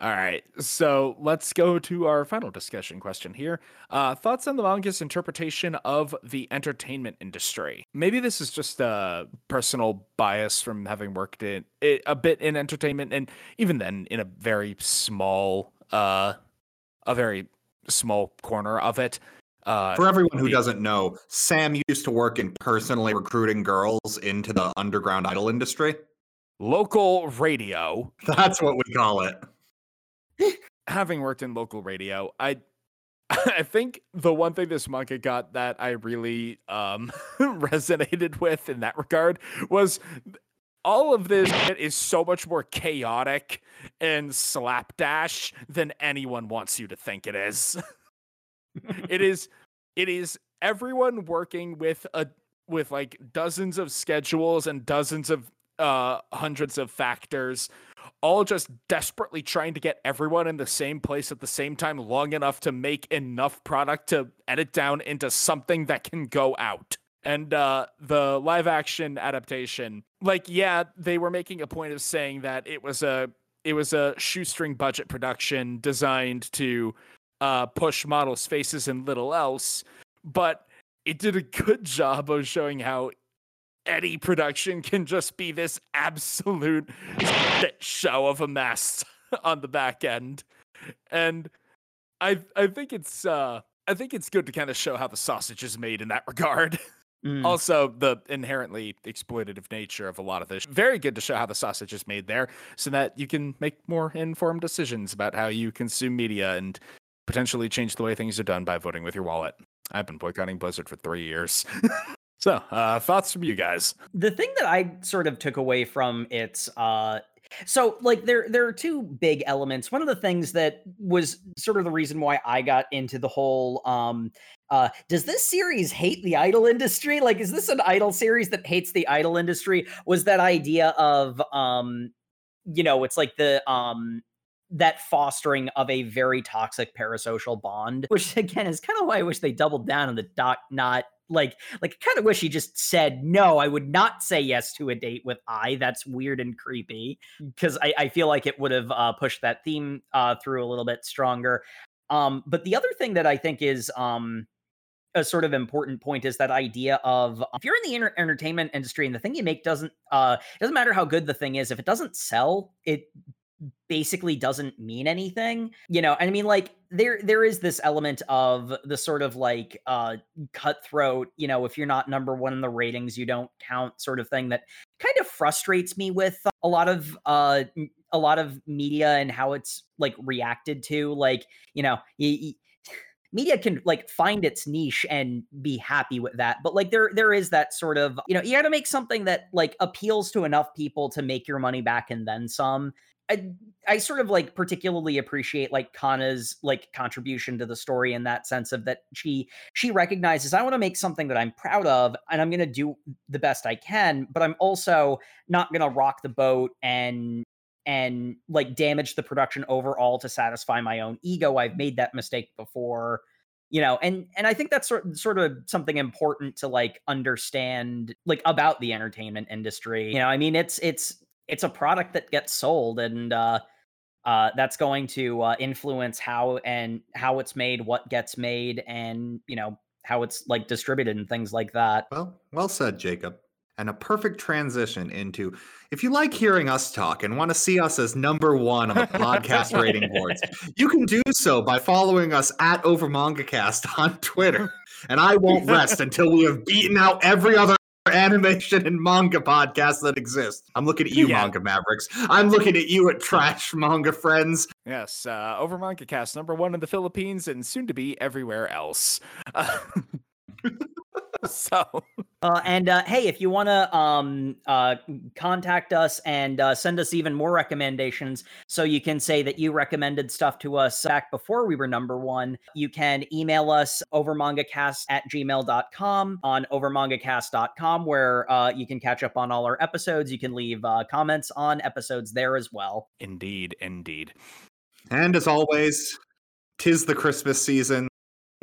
All right, so let's go to our final discussion question here. Uh, thoughts on the manga's interpretation of the entertainment industry? Maybe this is just a personal bias from having worked in it, a bit in entertainment, and even then, in a very small, uh, a very small corner of it. Uh, For everyone who the- doesn't know, Sam used to work in personally recruiting girls into the underground idol industry. local radio. <laughs> That's what we call it. <laughs> having worked in local radio, I <laughs> I think the one thing this manga got that I really um <laughs> resonated with in that regard was all of this shit is so much more chaotic and slapdash than anyone wants you to think it is. it is it is everyone working with a with like dozens of schedules and dozens of uh hundreds of factors all just desperately trying to get everyone in the same place at the same time long enough to make enough product to edit down into something that can go out. And uh the live action adaptation, like yeah, they were making a point of saying that it was a it was a shoestring budget production designed to uh push models' faces and little else, but it did a good <laughs> job of showing how any production can just be this absolute shit show of a mess <laughs> on the back end. And I I think it's uh I think it's good to kind of show how the sausage is made in that regard. Mm. Also, the inherently exploitative nature of a lot of this. Very good to show how the sausage is made there so that you can make more informed decisions about how you consume media and potentially change the way things are done by voting with your wallet. I've been boycotting Blizzard for three years. <laughs> so, uh, thoughts from you guys? the thing that I sort of took away from its uh so like there there are two big elements. One of the things that was sort of the reason why I got into the whole um uh does this series hate the idol industry? Like is this an idol series that hates the idol industry? Was that idea of um you know, it's like the um that fostering of a very toxic parasocial bond, <laughs> which again is kind of why I wish they doubled down on the doc not like like kind of wish he just said no. I would not say yes to a date with Ai. That's weird and creepy because I, I feel like it would have uh, pushed that theme uh, through a little bit stronger. Um, but the other thing that I think is um, a sort of important point is that idea of if you're in the enter- entertainment industry and the thing you make doesn't uh, doesn't matter how good the thing is if it doesn't sell it basically doesn't mean anything you know and i mean like there there is this element of the sort of like uh cutthroat you know if you're not number one in the ratings you don't count sort of thing that kind of frustrates me with a lot of uh a lot of media and how it's like reacted to like you know y- y- <sighs> media can like find its niche and be happy with that but like there there is that sort of you know you got to make something that like appeals to enough people to make your money back and then some I, I sort of like particularly appreciate like Kana's like contribution to the story in that sense of that she she recognizes I want to make something that I'm proud of and I'm going to do the best I can but I'm also not going to rock the boat and and like damage the production overall to satisfy my own ego. I've made that mistake before you know and and i think that's sort, sort of something important to like understand like about the entertainment industry you know i mean it's it's it's a product that gets sold and uh uh that's going to uh, influence how and how it's made what gets made and you know how it's like distributed and things like that. Well, well said, Jacob. And a perfect transition into if you like hearing us talk and want to see us as number one on the podcast rating boards, you can do so by following us at OverMangaCast <laughs> on Twitter. And I won't rest until we have beaten out every other animation and manga podcasts that exist. I'm looking at you, Yeah. Manga Mavericks. I'm looking at you at Trash Manga Friends. Yes, uh, over Manga Cast, number one in the Philippines and soon to be everywhere else. Uh, <laughs> <laughs> so, Uh, and uh, hey, if you want to um, uh, contact us and uh, send us even more recommendations, so you can say that you recommended stuff to us back before we were number one, you can email us overmangacast at gmail.com on overmangacast.com, where uh, you can catch up on all our episodes. You can leave uh, comments on episodes there as well. indeed, indeed. And as always, tis the Christmas season.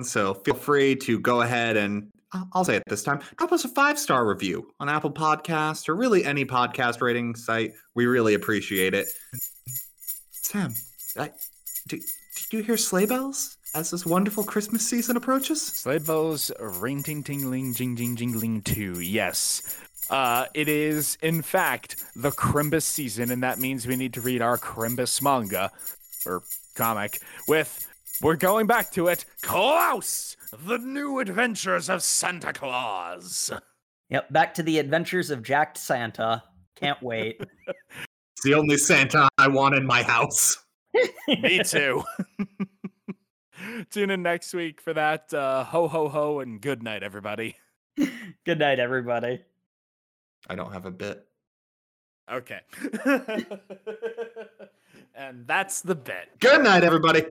So feel free to go ahead and I- I'll say it this time drop us a five star review on Apple Podcast or really any podcast rating site. We really appreciate it. Sam, I, do, did you hear sleigh bells as this wonderful Christmas season approaches? Sleigh bells, ring ting tingling, jing jing jingling too. Yes. Uh, it is, in fact, the Crimbus season, and that means we need to read our Crimbus manga, or comic, with, we're going back to it, Klaus! The New Adventures of Santa Claus! Yep, back to the adventures of Jacked Santa. Can't wait. <laughs> It's the only Santa I want in my house. Me <laughs> too. Tune in next week for that. Uh, ho, ho, ho, and good night, everybody. Good night, everybody. I don't have a bit. Okay. <laughs> and that's the bit. Good night, everybody.